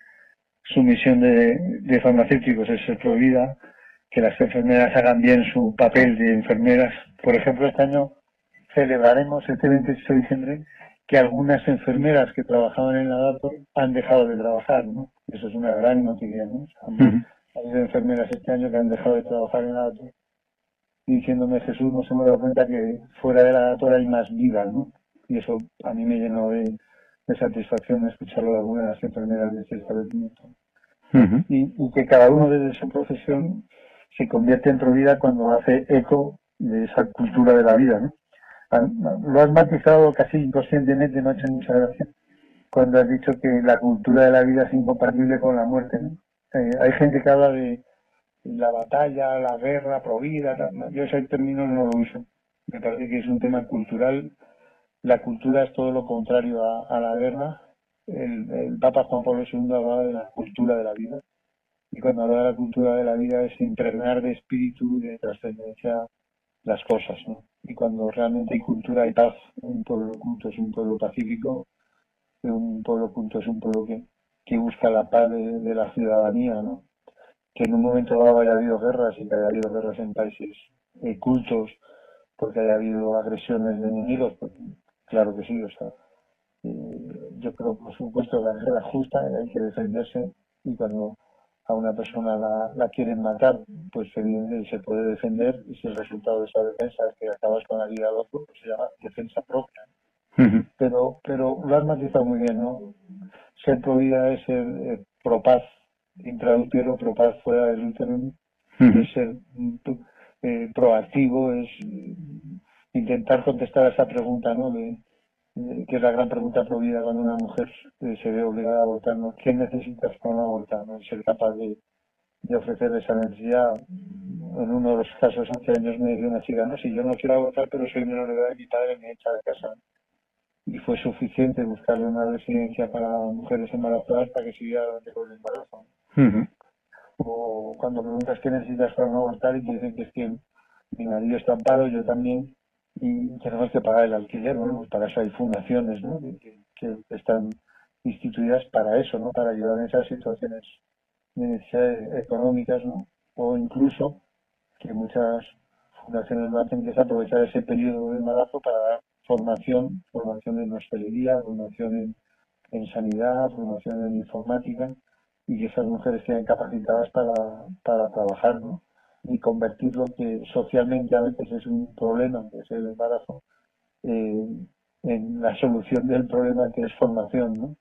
su misión de, de farmacéuticos es ser pro vida, que las enfermeras hagan bien su papel de enfermeras. Por ejemplo, este año celebraremos este 28 de diciembre que algunas enfermeras que trabajaban en la DATO han dejado de trabajar, ¿no? Eso es una gran noticia, ¿no? Ujú. Ha habido enfermeras este año que han dejado de trabajar en la DATO diciéndome Jesús no se me da cuenta que fuera de la datora hay más vida, ¿no? Y eso a mí me llenó de, de satisfacción escucharlo de algunas enfermeras de este establecimiento. Y, y que cada uno desde su profesión se convierte en pro vida cuando hace eco de esa cultura de la vida, ¿no? Lo has matizado casi inconscientemente, no ha hecho mucha gracia, cuando has dicho que la cultura de la vida es incompatible con la muerte, ¿no? Eh, hay gente que habla de la batalla, la guerra, provida, yo ese término no lo uso. Me parece que es un tema cultural. La cultura es todo lo contrario a la guerra. El, Papa Juan Pablo II hablaba de la cultura de la vida. Y cuando habla de la cultura de la vida es impregnar de espíritu y de trascendencia las cosas, ¿no? Y cuando realmente hay cultura y paz, un pueblo culto es un pueblo pacífico, un pueblo culto es un pueblo que, que busca la paz de, de la ciudadanía, ¿no? que en un momento dado haya habido guerras y que haya habido guerras en países eh, cultos porque haya habido agresiones de enemigos, pues, claro que sí, o sea, eh, yo creo, por supuesto, la guerra justa, hay que defenderse y cuando a una persona la, la quieren matar, pues se puede defender y si el resultado de esa defensa es que acabas con la vida del otro, pues se llama defensa propia. Pero, pero lo has matizado muy bien, ¿no? Ser pro vida es ser eh, pro paz, intraútero, pro paz fuera del útero, es ser eh, proactivo, es intentar contestar a esa pregunta, ¿no? De, que es la gran pregunta pro vida cuando una mujer eh, se ve obligada a abortar, ¿no? ¿Qué necesitas para no abortar? ¿no? ser capaz de, de ofrecer esa necesidad. En uno de los casos hace años me decía una chica, no, si yo no quiero abortar, pero soy menor de edad y mi padre me echa de casa. Y fue suficiente buscarle una residencia para mujeres embarazadas para que siguiera adelante con el embarazo. O cuando preguntas qué necesitas para no abortar y te dicen que es que mi marido está en paro, yo también, y tenemos que pagar el alquiler, bueno, para eso hay fundaciones ¿no? que, están instituidas para eso, ¿no? para ayudar en esas situaciones de necesidades económicas, ¿no? o incluso que muchas fundaciones lo hacen, que es aprovechar ese periodo de embarazo para dar formación, formación en hostelería, formación en, en sanidad, formación en informática, y que esas mujeres queden capacitadas para, para trabajar, ¿no? Y convertir lo que socialmente a veces es un problema, que es el embarazo, eh, en la solución del problema que es formación, ¿no?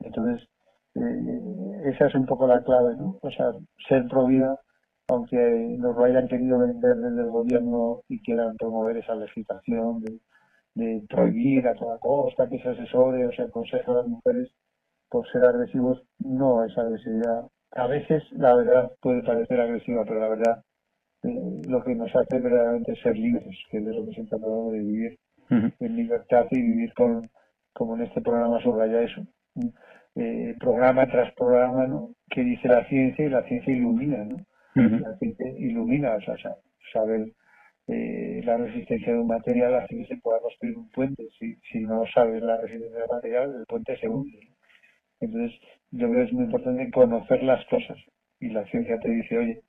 Entonces, eh, esa es un poco la clave, ¿no? O sea, ser pro vida, aunque nos lo hayan querido vender desde el gobierno y quieran promover esa legislación de, de prohibir a toda costa que se asesore o se aconseje a las mujeres por ser agresivos, no es agresividad a veces la verdad puede parecer agresiva, pero la verdad eh, lo que nos hace verdaderamente ser libres, que es lo que siempre hablamos de vivir en libertad y vivir con, como en este programa subraya eso, eh, programa tras programa, ¿no? Que dice la ciencia y la ciencia ilumina, ¿no? La ciencia ilumina, o sea, saber eh, la resistencia de un material hace que se pueda construir un puente. Si, si no sabes la resistencia del material, el puente se hunde. Entonces, yo creo que es muy importante conocer las cosas. Y la ciencia te dice, oye,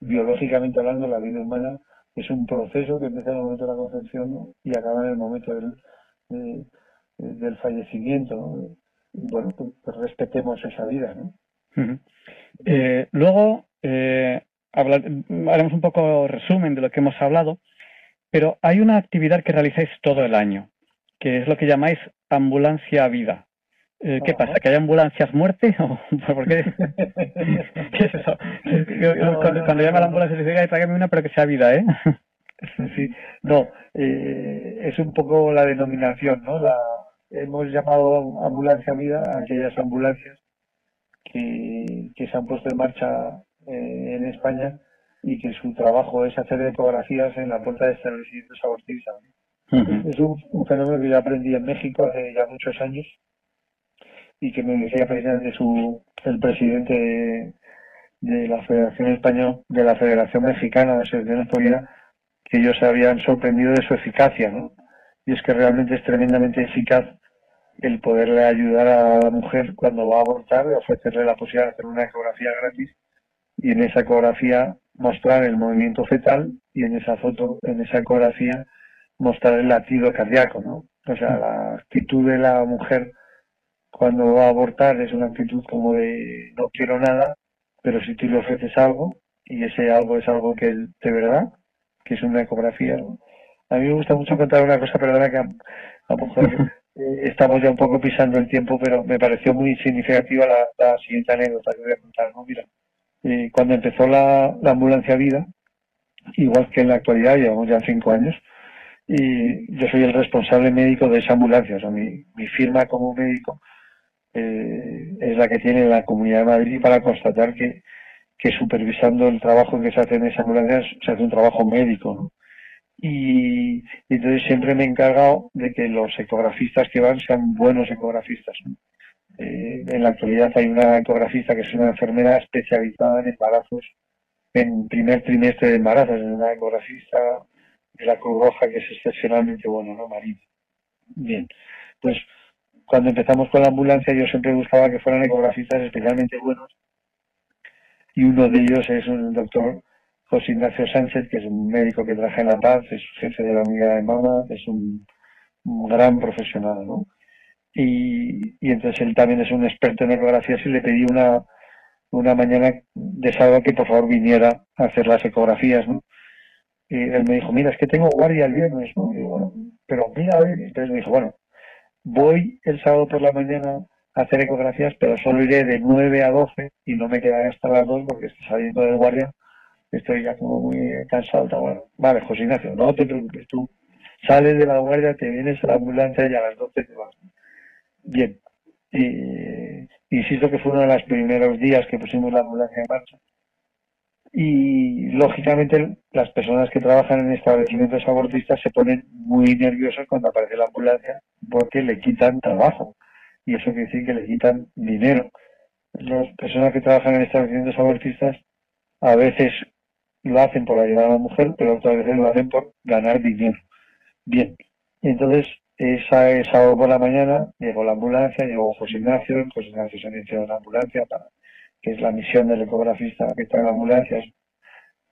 biológicamente hablando, la vida humana es un proceso que empieza en el momento de la concepción y acaba en el momento del, del fallecimiento. bueno, pues, pues, respetemos esa vida. ¿no? Eh, luego, eh, haremos un poco resumen de lo que hemos hablado, pero hay una actividad que realizáis todo el año, que es lo que llamáis ambulancia vida. Eh, ¿Qué pasa? ¿Que hay ambulancias muerte? ¿O por qué? ¿Qué es eso? cuando, llama la ambulancia se dice, tráigame una, pero que sea vida, ¿eh? Sí, no, eh, es un poco la denominación, ¿no? La, hemos llamado ambulancia vida a aquellas ambulancias que, que se han puesto en marcha eh, en España y que su trabajo es hacer ecografías en la puerta de establecimientos abortistas. Es un, un, fenómeno que yo aprendí en México hace ya muchos años y que me decía precisamente su, el presidente de, la Federación Española, de la Federación Mexicana de Selecciones por que ellos se habían sorprendido de su eficacia, ¿no? Y es que realmente es tremendamente eficaz el poderle ayudar a la mujer cuando va a abortar, ofrecerle la posibilidad de hacer una ecografía gratis y en esa ecografía mostrar el movimiento fetal y en esa foto, en esa ecografía, mostrar el latido cardíaco, ¿no? O sea, la actitud de la mujer cuando va a abortar es una actitud como de no quiero nada, pero si tú le ofreces algo y ese algo es algo que de verdad, que es una ecografía. A mí me gusta mucho contar una cosa, perdona que a, lo mejor eh, estamos ya un poco pisando el tiempo, pero me pareció muy significativa la, siguiente anécdota que voy a contar. ¿no? Mira, eh, cuando empezó la, ambulancia vida, igual que en la actualidad, llevamos ya cinco años, y yo soy el responsable médico de esa ambulancia, o sea, mi, mi firma como médico eh, es la que tiene la Comunidad de Madrid para constatar que, que supervisando el trabajo que se hace en esa ambulancia se hace un trabajo médico. Y, entonces siempre me he encargado de que los ecografistas que van sean buenos ecografistas. Eh, en la actualidad hay una ecografista que es una enfermera especializada en embarazos, en primer trimestre de embarazos, es una ecografista de la Cruz Roja que es excepcionalmente bueno, ¿no? Marina. Bien, pues cuando empezamos con la ambulancia yo siempre buscaba que fueran ecografistas especialmente buenos y uno de ellos es el doctor José Ignacio Sánchez, que es un médico que trabaja en La Paz, es jefe de la unidad de mama, es un, gran profesional, ¿no? Y, entonces él también es un experto en ecografías y le pedí una, una mañana de sábado que por favor viniera a hacer las ecografías, ¿no? Y él me dijo, mira, es que tengo guardia el viernes, ¿no? Y bueno, pero mira, entonces me dijo, bueno, voy el sábado por la mañana a hacer ecografías, pero solo iré de 9 a 12 y no me quedaré hasta las 2 porque estoy saliendo del guardia, estoy ya como muy cansado. Bueno, vale, José Ignacio, no te preocupes, tú sales de la guardia, te vienes a la ambulancia y a las 12 te vas. Bien. Y, insisto que fue uno de los primeros días que pusimos la ambulancia en marcha. Y lógicamente las personas que trabajan en establecimientos abortistas se ponen muy nerviosas cuando aparece la ambulancia porque le quitan trabajo. Y eso quiere decir que le quitan dinero. Las personas que trabajan en establecimientos abortistas a veces lo hacen por ayudar a la mujer, pero otras veces lo hacen por ganar dinero. Bien, entonces esa es sábado por la mañana, llegó la ambulancia, llegó José Ignacio, José Ignacio se inició en la ambulancia, para, que es la misión del ecografista que está en la ambulancia, es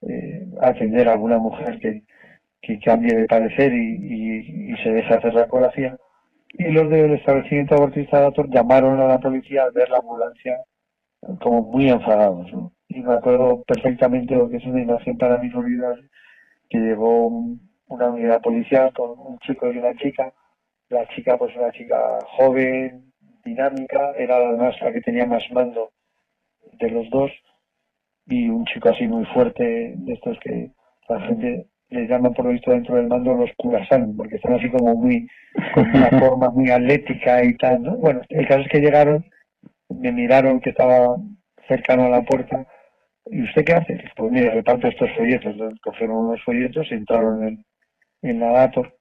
eh, atender a alguna mujer que, que cambie de parecer y, y, se deje hacer la ecografía. Y los del establecimiento abortista de llamaron a la policía al ver la ambulancia como muy enfadados. Y me acuerdo perfectamente, porque es una imagen para mí inolvidable, que llegó una unidad policial con un chico y una chica la chica, pues una chica joven, dinámica, era además la que tenía más mando de los dos, y un chico así muy fuerte, de estos que la gente le llama por lo visto dentro del mando los curasán, porque están así como muy, con una forma muy atlética y tal, ¿no? Bueno, el caso es que llegaron, me miraron que estaba cercano a la puerta, ¿y usted qué hace? Pues mire, reparto estos folletos, cogieron unos folletos y entraron en, en la dator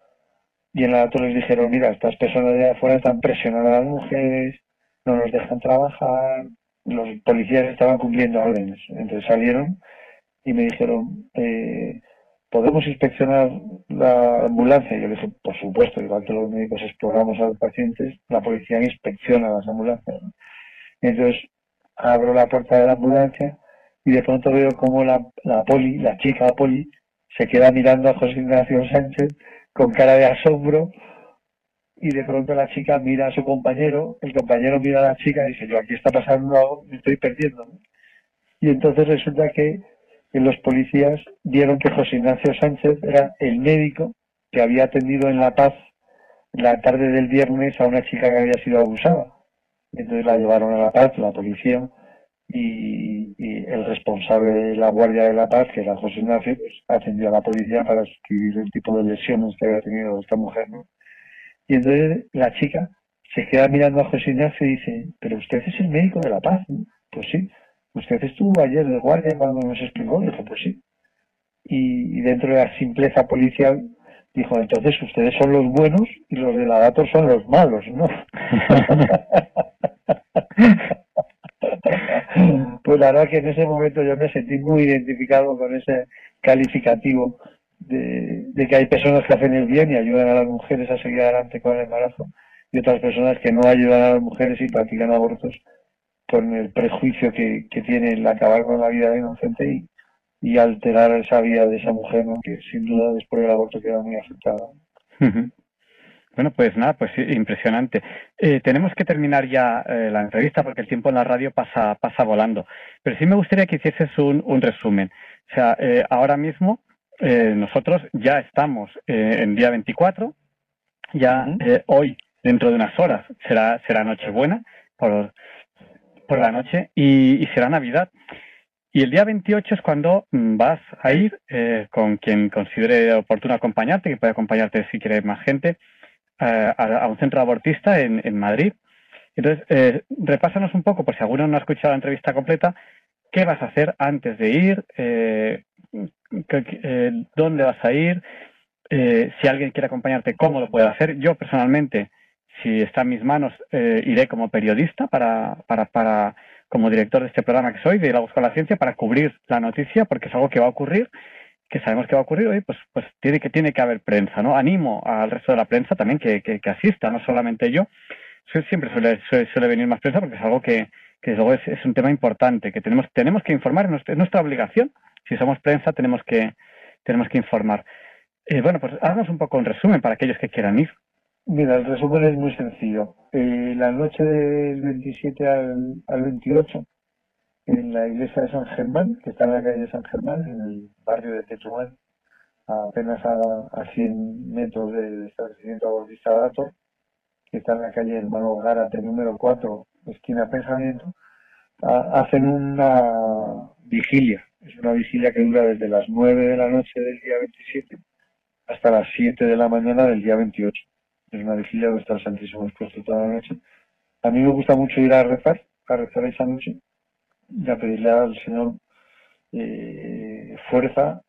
y en la dato les dijeron, mira, estas personas de afuera están presionando a las mujeres, no nos dejan trabajar, los policías estaban cumpliendo órdenes. Entonces salieron y me dijeron, eh, ¿podemos inspeccionar la ambulancia? Y yo le dije, por supuesto, igual que los médicos exploramos a los pacientes, la policía inspecciona las ambulancias. Entonces abro la puerta de la ambulancia y de pronto veo como la, la poli, la chica poli, se queda mirando a José Ignacio Sánchez con cara de asombro y de pronto la chica mira a su compañero, el compañero mira a la chica y dice, yo aquí está pasando algo, me estoy perdiendo. Y entonces resulta que los policías vieron que José Ignacio Sánchez era el médico que había atendido en La Paz la tarde del viernes a una chica que había sido abusada. Entonces la llevaron a La Paz, la policía, y, el responsable de la Guardia de la Paz, que era José Ignacio, pues atendió a la policía para escribir el tipo de lesiones que había tenido esta mujer, ¿no? Y entonces la chica se queda mirando a José Ignacio y dice, pero usted es el médico de la paz, Pues sí. Usted estuvo ayer de guardia cuando nos explicó, dijo, pues sí. Y, dentro de la simpleza policial, dijo, entonces ustedes son los buenos y los de la Dator son los malos, ¿no? pues la verdad que en ese momento yo me sentí muy identificado con ese calificativo de, que hay personas que hacen el bien y ayudan a las mujeres a seguir adelante con el embarazo y otras personas que no ayudan a las mujeres y practican abortos con el prejuicio que, que tiene el acabar con la vida de inocente y, alterar esa vida de esa mujer, que sin duda después del aborto queda muy afectada. Bueno, pues nada, pues impresionante. Eh, tenemos que terminar ya eh, la entrevista porque el tiempo en la radio pasa, pasa volando. Pero sí me gustaría que hicieses un, un resumen. O sea, eh, ahora mismo nosotros ya estamos en día 24, ya hoy, dentro de unas horas, será, será Nochebuena por, por la noche y, y será Navidad. Y el día 28 es cuando mm, vas a ir con quien considere oportuno acompañarte, que puede acompañarte si quiere más gente, eh, a, un centro abortista en, en Madrid. Entonces, eh, repásanos un poco, por si alguno no ha escuchado la entrevista completa, qué vas a hacer antes de ir, eh, eh dónde vas a ir, si alguien quiere acompañarte, cómo lo puede hacer. Yo personalmente, si está en mis manos, iré como periodista para, para, para, como director de este programa que soy, de La Busco la Ciencia, para cubrir la noticia, porque es algo que va a ocurrir que sabemos que va a ocurrir hoy, pues, pues tiene que tiene que haber prensa, ¿no? Animo al resto de la prensa también que, que, asista, no solamente yo. Siempre suele, suele, venir más prensa porque es algo que, que luego es, un tema importante, que tenemos, tenemos que informar, es nuestra obligación si somos prensa tenemos que, tenemos que informar. Eh, bueno, pues hagamos un poco un resumen para aquellos que quieran ir. Mira, el resumen es muy sencillo. Eh, la noche del 27 al, al 28, en la iglesia de San Germán, que está en la calle de San Germán, en el barrio de Tetuán, apenas a, a 100 metros del establecimiento abortista Dato, que está en la calle Hermano Gárate número 4, esquina Pensamiento, hacen una vigilia. Es una vigilia que dura desde las 9 de la noche del día 27 hasta las 7 de la mañana del día 28. Es una vigilia donde está el Santísimo expuesto toda la noche. A mí me gusta mucho ir a rezar, a rezar esa noche y a pedirle al Señor eh, fuerza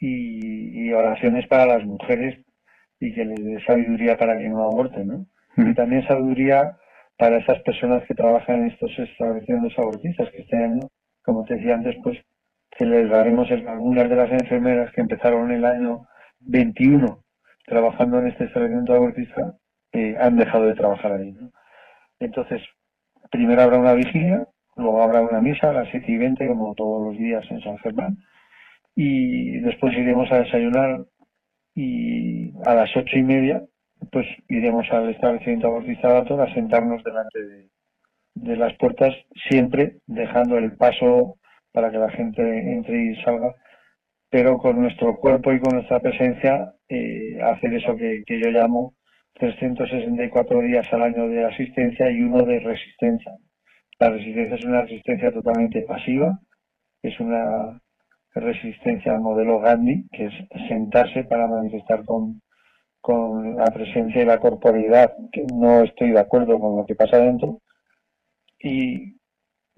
y, y oraciones para las mujeres y que les dé sabiduría para que no aborten, ¿no? Y también sabiduría para esas personas que trabajan en estos establecimientos abortistas, que año, como te decía antes, pues celebraremos el- algunas de las enfermeras que empezaron el año 21 trabajando en este establecimiento abortista, eh, han dejado de trabajar ahí. Entonces, primero habrá una vigilia, luego habrá una misa a las 7 y 20, como todos los días en San Germán, y después iremos a desayunar y a las ocho y media pues iremos al establecimiento abortista Dato a sentarnos delante de, de las puertas siempre dejando el paso para que la gente entre y salga pero con nuestro cuerpo y con nuestra presencia eh, hacer eso que, que yo llamo 364 días al año de asistencia y uno de resistencia. La resistencia es una resistencia totalmente pasiva, es una resistencia al modelo Gandhi, que es sentarse para manifestar con, con la presencia y la corporeidad, que no estoy de acuerdo con lo que pasa dentro. Y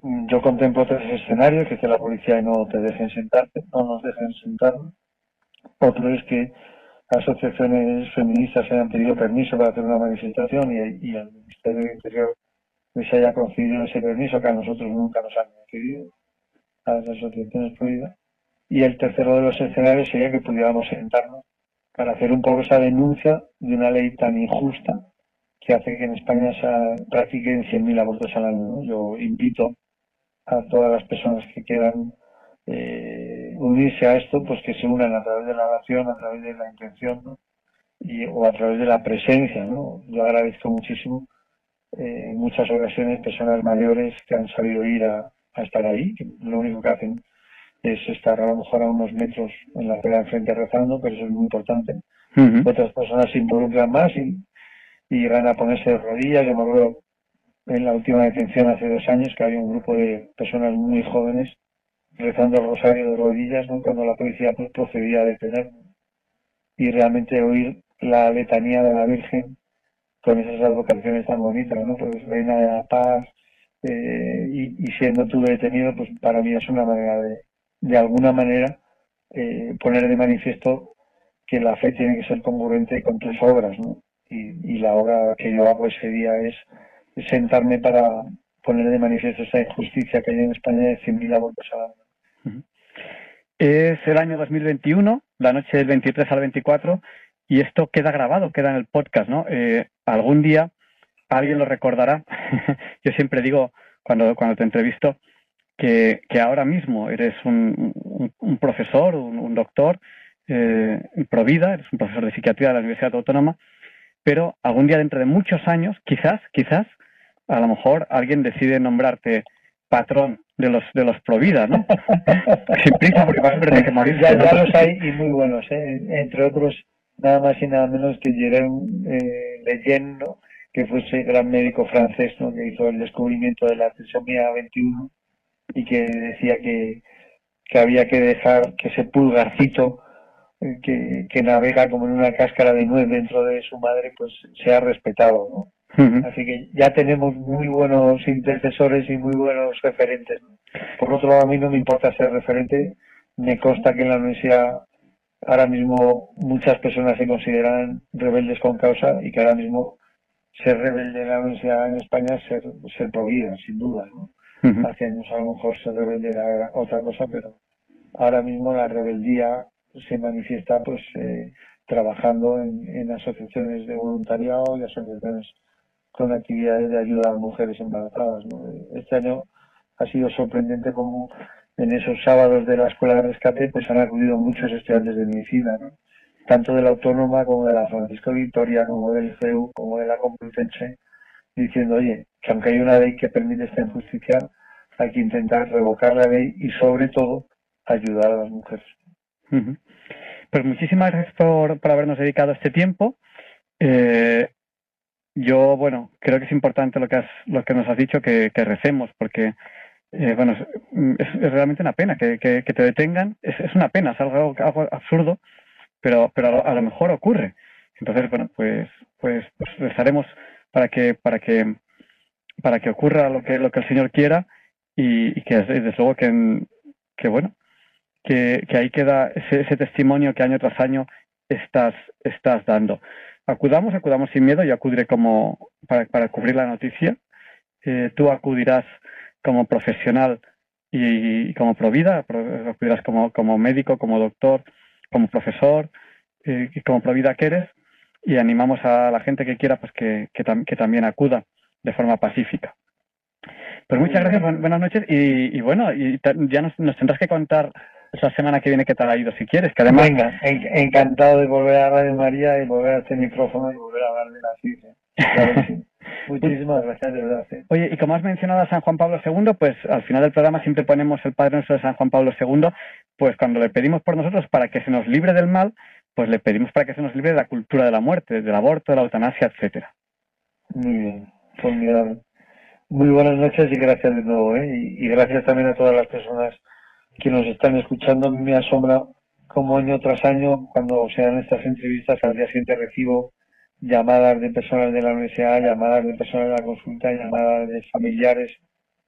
yo contemplo tres escenarios, que es la policía no te dejen sentarte, no nos dejen sentarnos. Otro es que asociaciones feministas hayan pedido permiso para hacer una manifestación y, el Ministerio del Interior les haya concedido ese permiso que a nosotros nunca nos han concedido, a las asociaciones prohibidas. Y el tercero de los escenarios sería que pudiéramos sentarnos para hacer un poco esa denuncia de una ley tan injusta que hace que en España se practiquen 100.000 abortos al año. Yo invito a todas las personas que quieran eh, unirse a esto, pues que se unan a través de la oración, a través de la intención, ¿no? y, o a través de la presencia. ¿no? Yo agradezco muchísimo eh, en muchas ocasiones personas mayores que han sabido ir a, a estar ahí, que lo único que hacen es estar a lo mejor a unos metros en la acera de enfrente rezando, pero eso es muy importante. Otras personas se involucran más y, y llegan a ponerse de rodillas. Yo me acuerdo en la última detención hace dos años que había un grupo de personas muy jóvenes rezando el rosario de rodillas cuando la policía pues, procedía a detener y realmente oír la letanía de la Virgen con esas advocaciones tan bonitas, ¿no? Pues reina de la paz eh, y, siendo tú detenido, pues para mí es una manera de, de alguna manera, eh, poner de manifiesto que la fe tiene que ser congruente con tus obras. Y, y la obra que yo hago ese día es sentarme para poner de manifiesto esa injusticia que hay en España de 100.000 abortos al año. Es el año 2021, la noche del 23 al 24, y esto queda grabado, queda en el podcast, ¿no? Eh, algún día alguien lo recordará. Yo siempre digo, cuando, cuando te entrevisto, que, que ahora mismo eres un, un, profesor, un, doctor, eh, Provida, eres un profesor de psiquiatría de la Universidad Autónoma, pero algún día dentro de muchos años, quizás, quizás, a lo mejor alguien decide nombrarte patrón de los de los Provida, ¿no? Sin prisa, porque vas a tener que morir. Ya, ya los hay y muy buenos, ¿eh? entre otros, nada más y nada menos que Jerome eh, Leyen, ¿no? que fue ese gran médico francés ¿no? que hizo el descubrimiento de la trisomía 21 y que decía que, que había que dejar que ese pulgarcito eh, que, que navega como en una cáscara de nuez dentro de su madre, pues sea respetado, ¿no? Así que ya tenemos muy buenos intercesores y muy buenos referentes. Por otro lado, a mí no me importa ser referente. Me consta que en la universidad ahora mismo muchas personas se consideran rebeldes con causa y que ahora mismo ser rebelde en la universidad en España es ser, ser sin duda. ¿no? Ujú. Hace años a lo mejor ser rebelde era otra cosa, pero ahora mismo la rebeldía se manifiesta pues eh, trabajando en, en asociaciones de voluntariado y asociaciones con actividades de ayuda a mujeres embarazadas. ¿no? Este año ha sido sorprendente como en esos sábados de la escuela de rescate, pues han acudido muchos estudiantes de medicina, tanto de la Autónoma como de la Francisco Victoria, como del CEU, como de la Complutense, diciendo, oye, que aunque hay una ley que permite esta injusticia, hay que intentar revocar la ley y sobre todo ayudar a las mujeres. Pues muchísimas gracias por, por habernos dedicado este tiempo. Eh, yo, bueno, creo que es importante lo que, has, lo que nos has dicho, que, que recemos, porque, eh, bueno, es, es- realmente una pena que, que- te detengan. Es, una pena, es algo, algo absurdo, pero, pero a lo, a lo mejor ocurre. Entonces, bueno, pues, pues, pues rezaremos para que, para que, para que ocurra lo que, lo que el Señor quiera y, y que desde luego que, que bueno, que, que ahí queda ese, ese testimonio que año tras año estás, estás dando. Acudamos, acudamos sin miedo, yo acudiré como para, para cubrir la noticia. Eh, tú acudirás como profesional y, y como provida, pro- acudirás como, como médico, como doctor, como profesor, eh, y como provida que eres, y animamos a la gente que quiera pues que, que, tam- que también acuda de forma pacífica. Pues muchas gracias, buen- buenas noches y, y bueno, y ya nos, nos tendrás que contar la semana que viene qué tal ha ido, si quieres, que además... Venga, en- encantado de volver a Radio María y volver a este micrófono y volver a hablar de la ciencia. Claro sí. Muchísimas gracias, de verdad. Oye, y como has mencionado a San Juan Pablo II, pues al final del programa siempre ponemos el Padre Nuestro de San Juan Pablo II, pues cuando le pedimos por nosotros para que se nos libre del mal, pues le pedimos para que se nos libre de la cultura de la muerte, del aborto, de la eutanasia, etcétera. Muy bien, formidable. Muy buenas noches y gracias de nuevo. ¿eh? Y, y gracias también a todas las personas que nos están escuchando. Me asombra como año tras año, cuando se dan estas entrevistas, al día siguiente recibo llamadas de personas de la universidad, llamadas de personas de la consulta, llamadas de familiares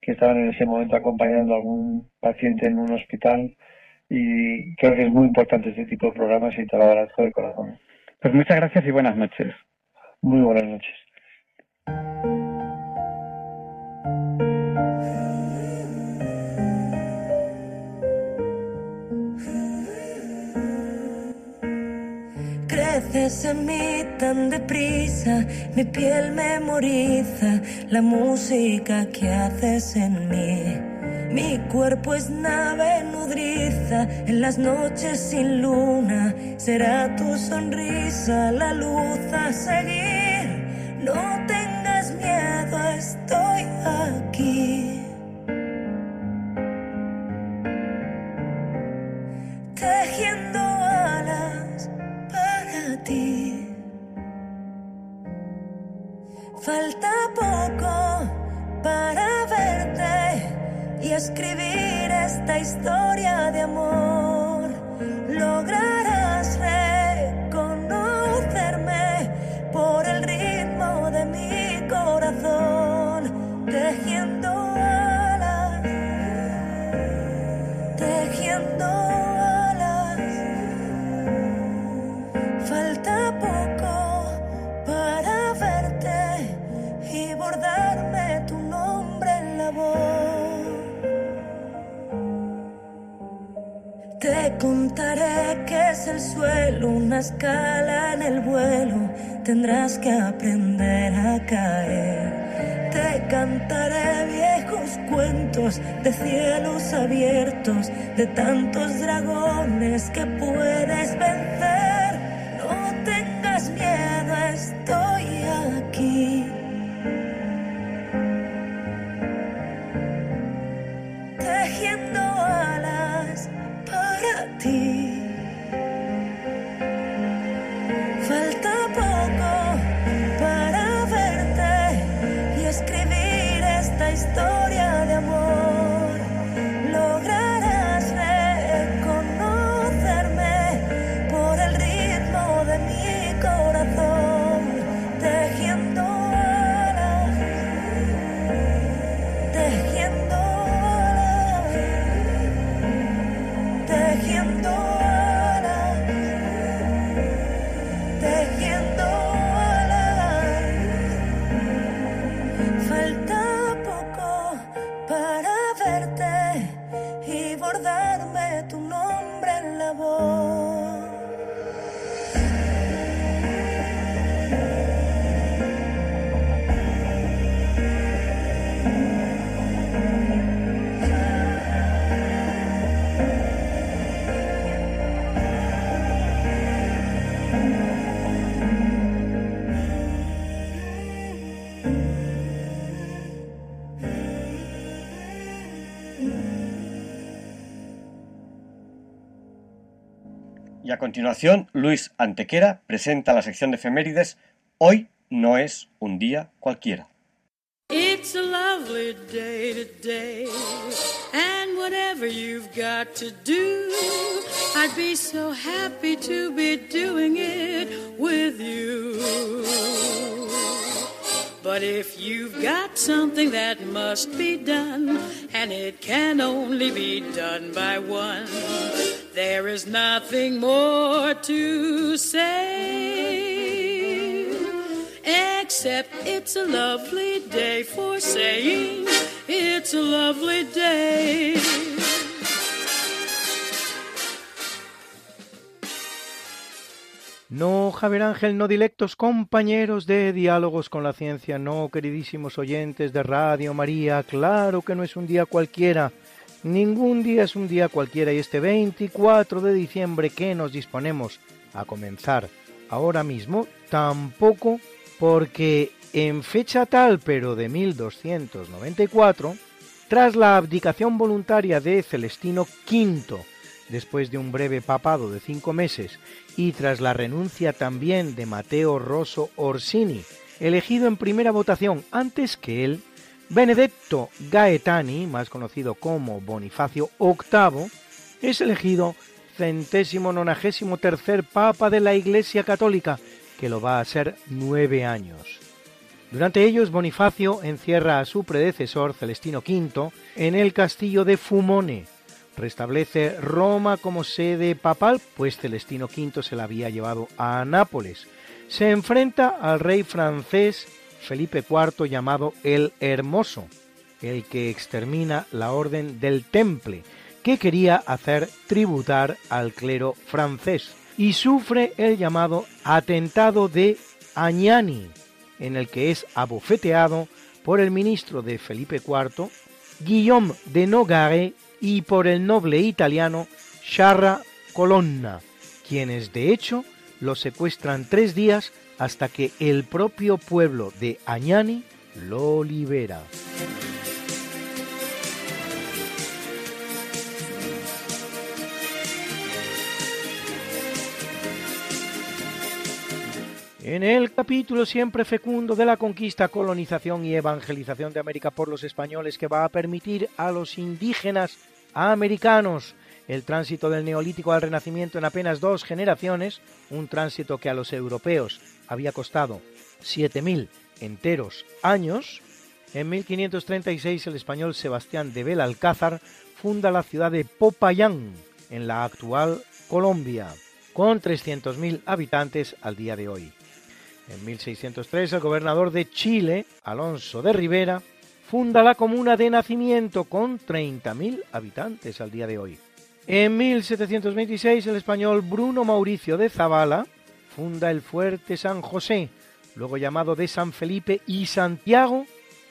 que estaban en ese momento acompañando a algún paciente en un hospital. Y creo que es muy importante este tipo de programas y te lo agradezco de corazón. Pues muchas gracias y buenas noches. Muy buenas noches. Creces en mí tan deprisa, mi piel memoriza la música que haces en mí. Mi cuerpo es nave nudriza en las noches sin luna. Será tu sonrisa la luz a seguir. No tengas miedo, estoy aquí. Falta poco para verte y escribir esta historia de amor. Lograrás Te contaré que es el suelo, una escala en el vuelo. Tendrás que aprender a caer. Te cantaré viejos cuentos de cielos abiertos, de tantos dragones que puedes vencer. Y a continuación, Luis Antequera presenta la sección de efemérides Hoy no es un día cualquiera. It's a lovely day today, and whatever you've got to do, I'd be so happy to be doing it with you. But if you've got something that must be done, and it can only be done by one, there is nothing more to say. Except it's a lovely day for saying it's a lovely day. No, Javier Ángel, no dilectos compañeros de Diálogos con la Ciencia, no, queridísimos oyentes de Radio María, claro que no es un día cualquiera, ningún día es un día cualquiera y este 24 de diciembre que nos disponemos a comenzar ahora mismo, tampoco porque en fecha tal pero de 1294, tras la abdicación voluntaria de Celestino V, después de un breve papado de cinco meses, y tras la renuncia también de Mateo Rosso Orsini, elegido en primera votación antes que él, Benedetto Gaetani, más conocido como Bonifacio VIII, es elegido centésimo nonagésimo tercer papa de la Iglesia Católica, que lo va a ser nueve años. Durante ellos, Bonifacio encierra a su predecesor, Celestino V, en el castillo de Fumone, restablece Roma como sede papal, pues Celestino V se la había llevado a Nápoles. Se enfrenta al rey francés Felipe IV llamado el Hermoso, el que extermina la orden del Temple, que quería hacer tributar al clero francés, y sufre el llamado atentado de Agnani, en el que es abofeteado por el ministro de Felipe IV, Guillaume de Nogare, y por el noble italiano Sciarra Colonna, quienes de hecho lo secuestran tres días hasta que el propio pueblo de Añani lo libera. En el capítulo siempre fecundo de la conquista, colonización y evangelización de América por los españoles que va a permitir a los indígenas americanos el tránsito del neolítico al renacimiento en apenas dos generaciones, un tránsito que a los europeos había costado 7.000 enteros años, en 1536 el español Sebastián de Belalcázar funda la ciudad de Popayán, en la actual Colombia, con 300.000 habitantes al día de hoy. En 1603 el gobernador de Chile, Alonso de Rivera, funda la comuna de Nacimiento con 30.000 habitantes al día de hoy. En 1726 el español Bruno Mauricio de Zavala funda el fuerte San José, luego llamado de San Felipe y Santiago,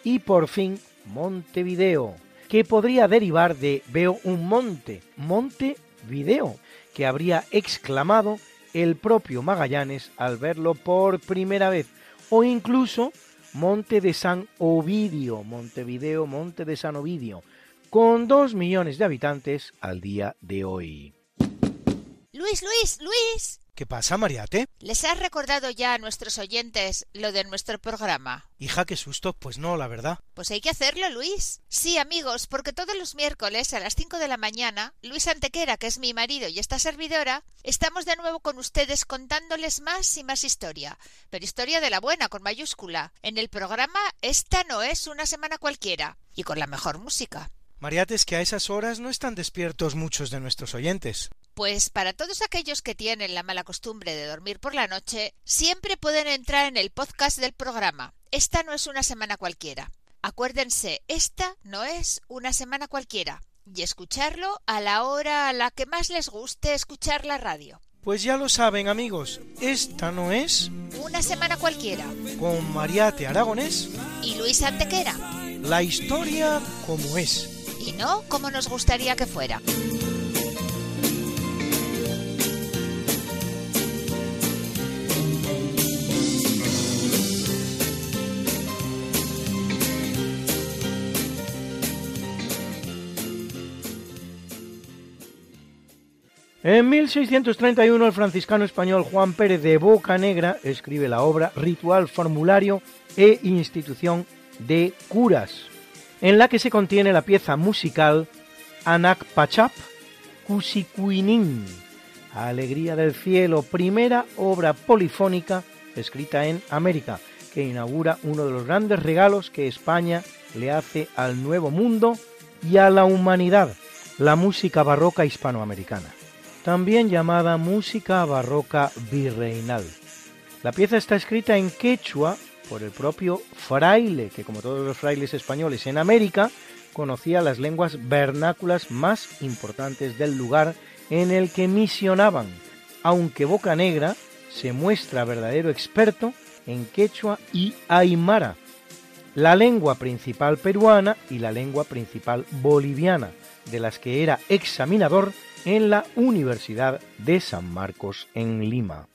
y por fin Montevideo, que podría derivar de veo un monte, Montevideo, que habría exclamado el propio Magallanes al verlo por primera vez, o incluso Monte de San Ovidio, Montevideo, Monte de San Ovidio, con dos millones de habitantes al día de hoy. Luis, Luis, Luis. ¿Qué pasa, Mariate? ¿Les has recordado ya a nuestros oyentes lo de nuestro programa? Hija, qué susto. Pues no, la verdad. Pues hay que hacerlo, Luis. Sí, amigos, porque todos los miércoles a las 5 de la mañana, Luis Antequera, que es mi marido y esta servidora, estamos de nuevo con ustedes contándoles más y más historia. Pero historia de la buena, con mayúscula. En el programa Esta no es una semana cualquiera. Y con la mejor música. Mariate, es que a esas horas no están despiertos muchos de nuestros oyentes. Pues para todos aquellos que tienen la mala costumbre de dormir por la noche, siempre pueden entrar en el podcast del programa. Esta no es una semana cualquiera. Acuérdense, esta no es una semana cualquiera. Y escucharlo a la hora a la que más les guste escuchar la radio. Pues ya lo saben, amigos, esta no es Una semana cualquiera. con Mariate Aragonés Y Luis Antequera. la historia como es. Y no como nos gustaría que fuera. En 1631 el franciscano español Juan Pérez de Boca Negra escribe la obra Ritual, Formulario e Institución de Curas, en la que se contiene la pieza musical Anak Pachap Kusikuinin, Alegría del Cielo, primera obra polifónica escrita en América, que inaugura uno de los grandes regalos que España le hace al Nuevo Mundo y a la humanidad, la música barroca hispanoamericana también llamada música barroca virreinal. La pieza está escrita en quechua por el propio fraile, que como todos los frailes españoles en América, conocía las lenguas vernáculas más importantes del lugar en el que misionaban, aunque Boca Negra se muestra verdadero experto en quechua y aymara, la lengua principal peruana y la lengua principal boliviana, de las que era examinador en la Universidad de San Marcos en Lima.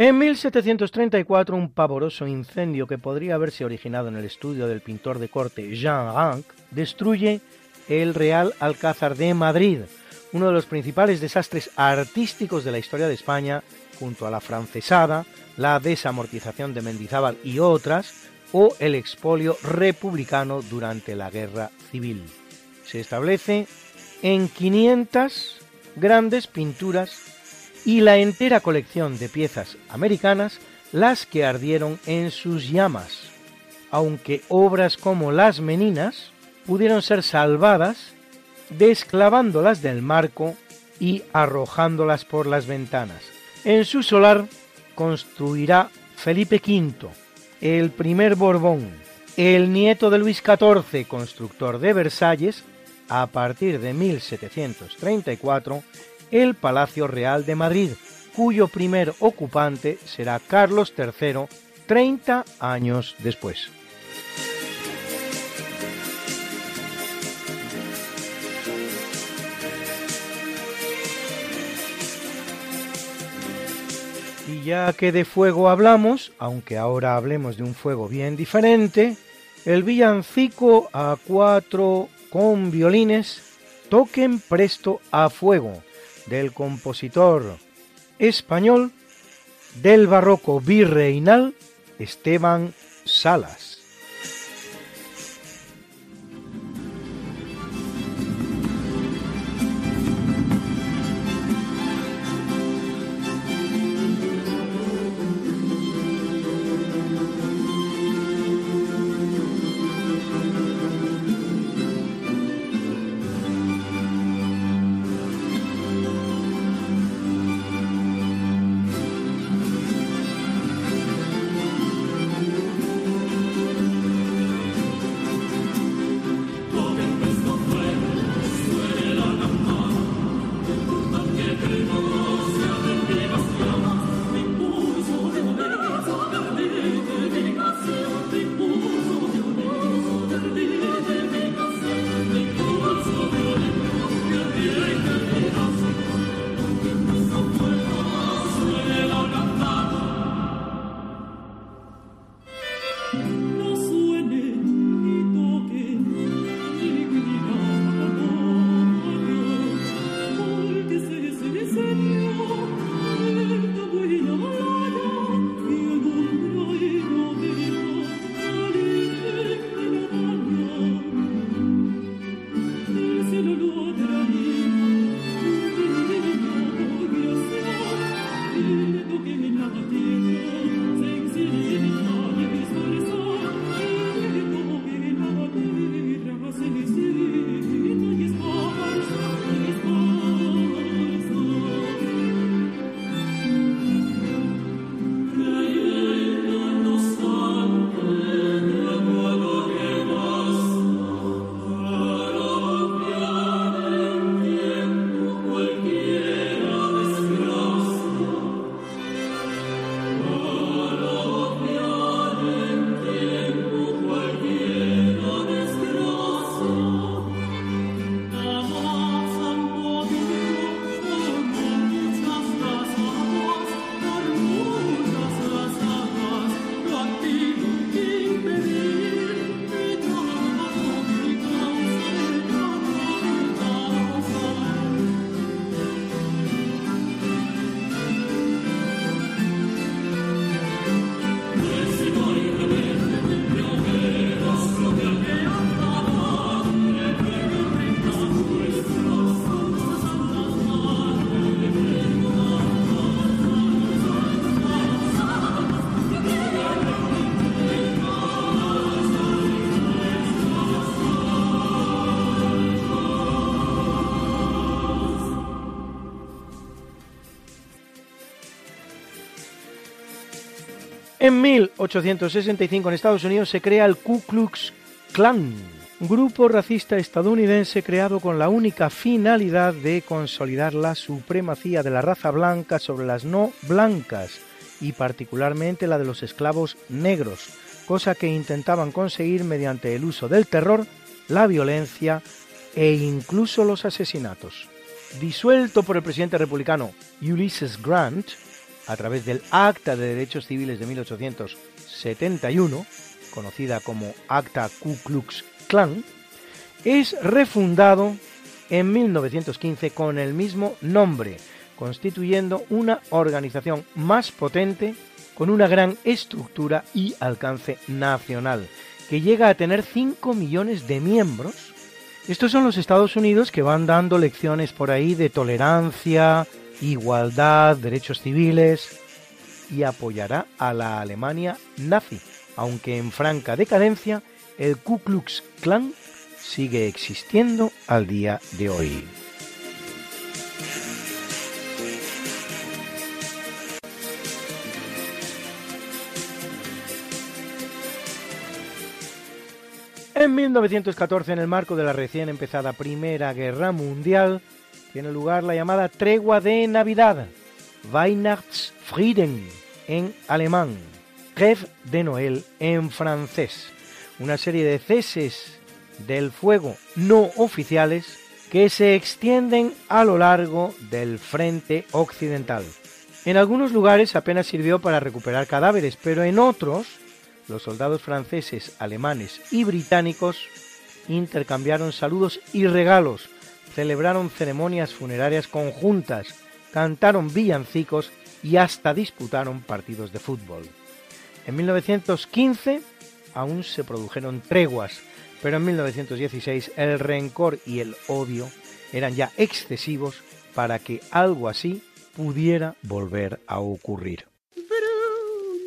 En 1734, un pavoroso incendio que podría haberse originado en el estudio del pintor de corte Jean Ranc destruye el Real Alcázar de Madrid, uno de los principales desastres artísticos de la historia de España, junto a la francesada, la desamortización de Mendizábal y otras, o el expolio republicano durante la Guerra Civil. Se establece en 500 grandes pinturas y la entera colección de piezas americanas las que ardieron en sus llamas, aunque obras como las meninas pudieron ser salvadas desclavándolas del marco y arrojándolas por las ventanas. En su solar construirá Felipe V, el primer Borbón, el nieto de Luis XIV, constructor de Versalles, a partir de 1734, el Palacio Real de Madrid, cuyo primer ocupante será Carlos III 30 años después. Y ya que de fuego hablamos, aunque ahora hablemos de un fuego bien diferente, el villancico a cuatro con violines Toquen presto a fuego del compositor español del barroco virreinal Esteban Salas. En 1865 en Estados Unidos se crea el Ku Klux Klan, grupo racista estadounidense creado con la única finalidad de consolidar la supremacía de la raza blanca sobre las no blancas y particularmente la de los esclavos negros, cosa que intentaban conseguir mediante el uso del terror, la violencia e incluso los asesinatos. Disuelto por el presidente republicano Ulysses Grant, a través del Acta de Derechos Civiles de 1871, conocida como Acta Ku Klux Klan, es refundado en 1915 con el mismo nombre, constituyendo una organización más potente, con una gran estructura y alcance nacional, que llega a tener 5 millones de miembros. Estos son los Estados Unidos que van dando lecciones por ahí de tolerancia, igualdad, derechos civiles y apoyará a la Alemania nazi, aunque en franca decadencia, el Ku Klux Klan sigue existiendo al día de hoy. En 1914, en el marco de la recién empezada Primera Guerra Mundial, tiene lugar la llamada Tregua de Navidad, Weihnachtsfrieden en alemán, Trêve de Noël en francés, una serie de ceses del fuego no oficiales que se extienden a lo largo del frente occidental. En algunos lugares apenas sirvió para recuperar cadáveres, pero en otros los soldados franceses, alemanes y británicos intercambiaron saludos y regalos, celebraron ceremonias funerarias conjuntas, cantaron villancicos y hasta disputaron partidos de fútbol. En 1915 aún se produjeron treguas, pero en 1916 el rencor y el odio eran ya excesivos para que algo así pudiera volver a ocurrir.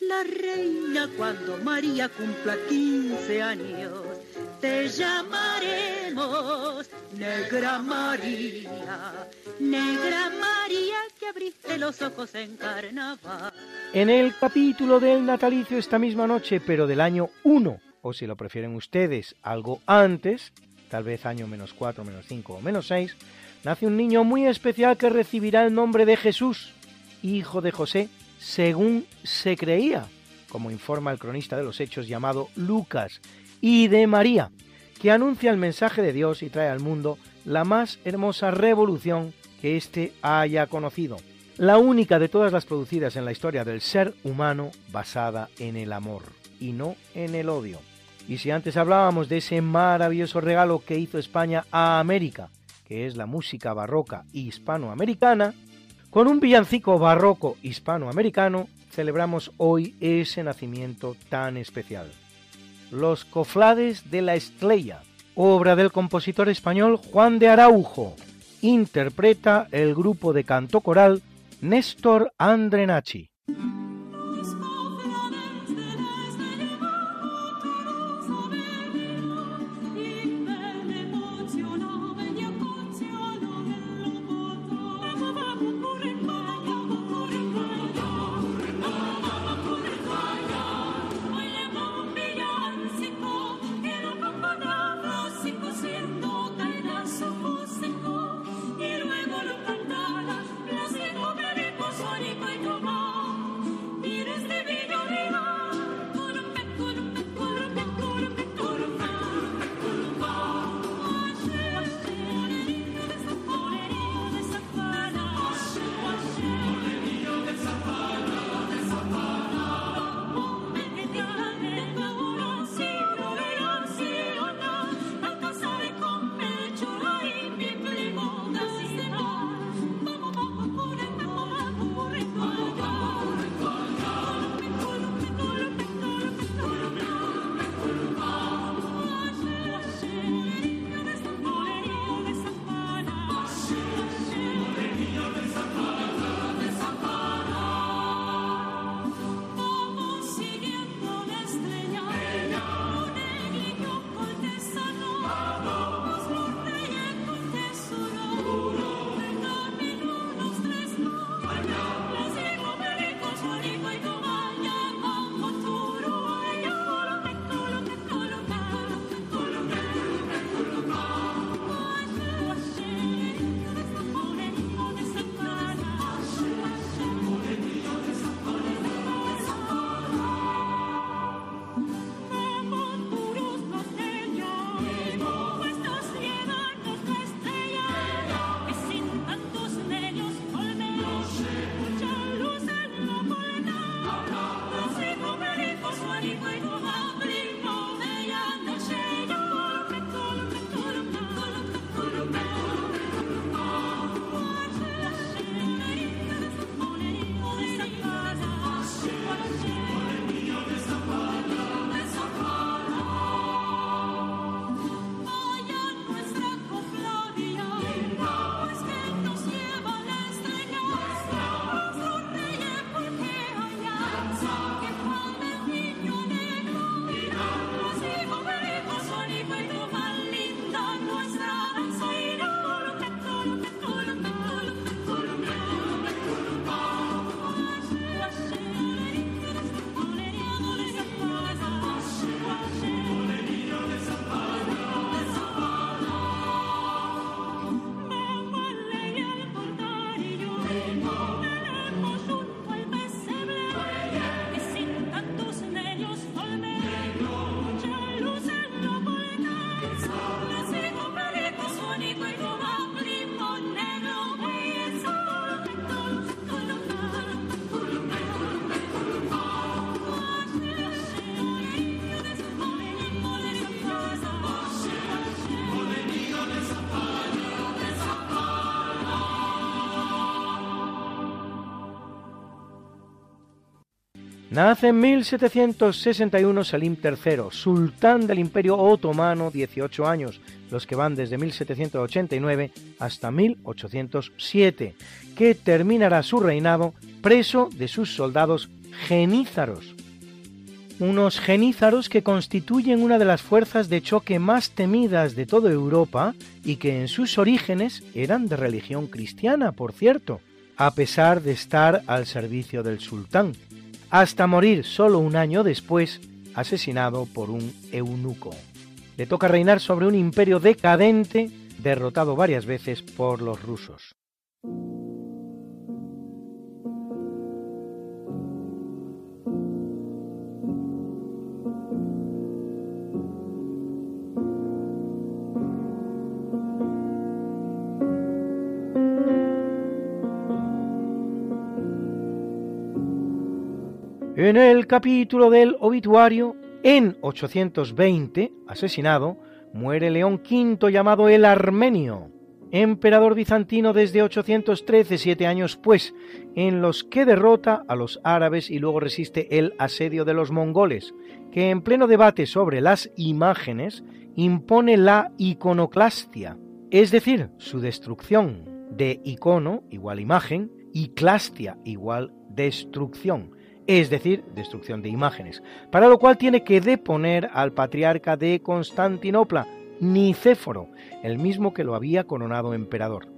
la reina cuando María cumpla 15 años. Te llamaremos Negra María, Negra María que abriste los ojos en carnaval. En el capítulo del natalicio esta misma noche, pero del año 1, o si lo prefieren ustedes, algo antes, tal vez año menos 4, menos 5 o menos 6, nace un niño muy especial que recibirá el nombre de Jesús, hijo de José, según se creía, como informa el cronista de los hechos llamado Lucas, y de María, que anuncia el mensaje de Dios y trae al mundo la más hermosa revolución que éste haya conocido, la única de todas las producidas en la historia del ser humano basada en el amor y no en el odio. Y si antes hablábamos de ese maravilloso regalo que hizo España a América, que es la música barroca hispanoamericana, con un villancico barroco hispanoamericano celebramos hoy ese nacimiento tan especial. Los Coflades de la Estrella, obra del compositor español Juan de Araujo, interpreta el grupo de canto coral Néstor Andrenachi. Nace en 1761 Salim III, sultán del Imperio Otomano, 18 años, los que van desde 1789 hasta 1807, que terminará su reinado preso de sus soldados genízaros. Unos genízaros que constituyen una de las fuerzas de choque más temidas de toda Europa y que en sus orígenes eran de religión cristiana, por cierto, a pesar de estar al servicio del sultán hasta morir solo un año después, asesinado por un eunuco. Le toca reinar sobre un imperio decadente, derrotado varias veces por los rusos. En el capítulo del obituario, en 820, asesinado, muere León V llamado el Armenio, emperador bizantino desde 813, siete años pues, en los que derrota a los árabes y luego resiste el asedio de los mongoles, que en pleno debate sobre las imágenes impone la iconoclastia, es decir, su destrucción de icono igual imagen y clastia igual destrucción es decir, destrucción de imágenes, para lo cual tiene que deponer al patriarca de Constantinopla, Nicéforo, el mismo que lo había coronado emperador.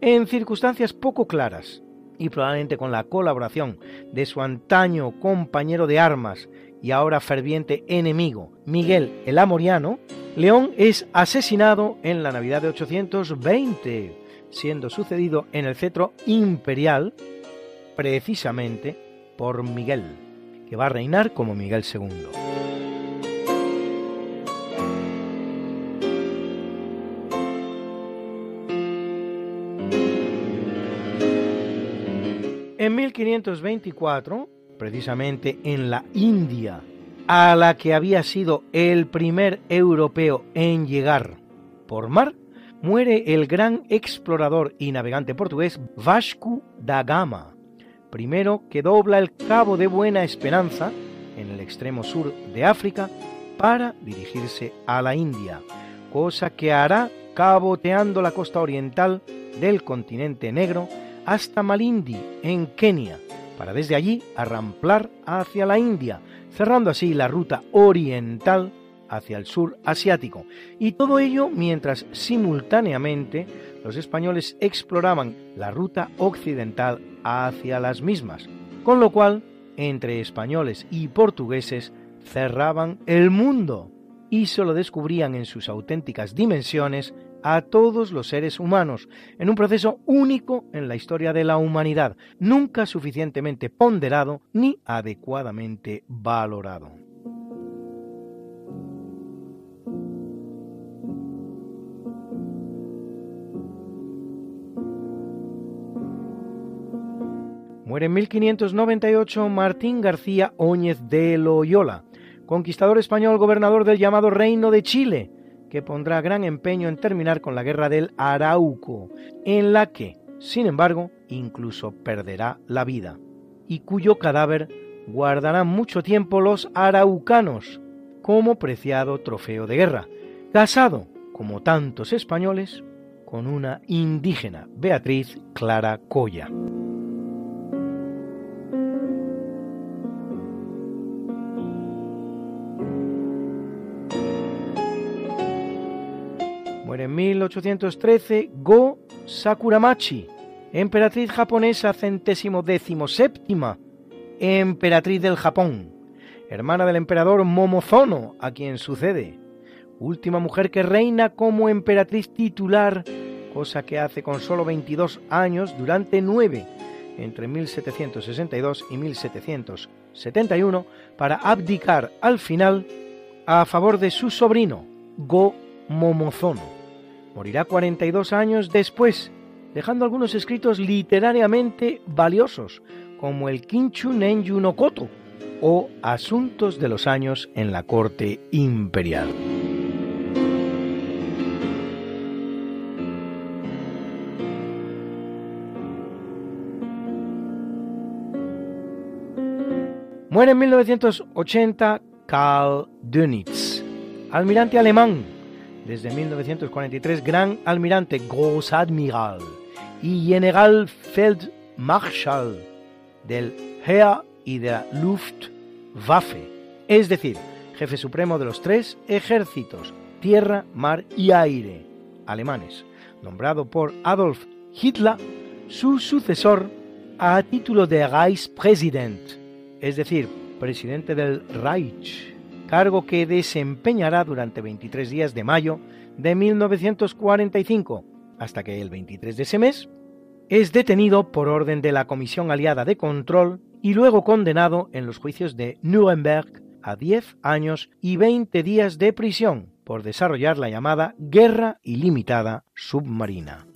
En circunstancias poco claras, y probablemente con la colaboración de su antaño compañero de armas y ahora ferviente enemigo, Miguel el Amoriano, León es asesinado en la Navidad de 820, siendo sucedido en el cetro imperial precisamente por Miguel, que va a reinar como Miguel II. En 1524, precisamente en la India, a la que había sido el primer europeo en llegar por mar, muere el gran explorador y navegante portugués Vasco da Gama, primero que dobla el Cabo de Buena Esperanza, en el extremo sur de África, para dirigirse a la India, cosa que hará caboteando la costa oriental del continente negro hasta Malindi, en Kenia, para desde allí arramplar hacia la India, cerrando así la ruta oriental hacia el sur asiático. Y todo ello mientras simultáneamente los españoles exploraban la ruta occidental hacia las mismas, con lo cual entre españoles y portugueses cerraban el mundo y solo descubrían en sus auténticas dimensiones a todos los seres humanos, en un proceso único en la historia de la humanidad, nunca suficientemente ponderado ni adecuadamente valorado. Muere en 1598 Martín García Óñez de Loyola, conquistador español gobernador del llamado Reino de Chile, que pondrá gran empeño en terminar con la guerra del Arauco, en la que, sin embargo, incluso perderá la vida, y cuyo cadáver guardarán mucho tiempo los araucanos como preciado trofeo de guerra, casado, como tantos españoles, con una indígena, Beatriz Clara Coya. En 1813 Go Sakuramachi, emperatriz japonesa centésimo décimo séptima, emperatriz del Japón, hermana del emperador Momozono, a quien sucede, última mujer que reina como emperatriz titular, cosa que hace con solo 22 años durante nueve, entre 1762 y 1771, para abdicar al final a favor de su sobrino, Go Momozono. Morirá 42 años después, dejando algunos escritos literariamente valiosos, como el Kinchu Nenju no Koto o Asuntos de los años en la corte imperial. Muere en 1980 Karl Dönitz, almirante alemán, desde 1943 gran almirante Großadmiral y General Feldmarschall del Heer y de la Luftwaffe, es decir, jefe supremo de los tres ejércitos, tierra, mar y aire alemanes, nombrado por Adolf Hitler su sucesor a título de Reichspräsident, es decir, presidente del Reich, cargo que desempeñará durante 23 días de mayo de 1945, hasta que el 23 de ese mes es detenido por orden de la Comisión Aliada de Control y luego condenado en los juicios de Nuremberg a 10 años y 20 días de prisión por desarrollar la llamada guerra ilimitada submarina.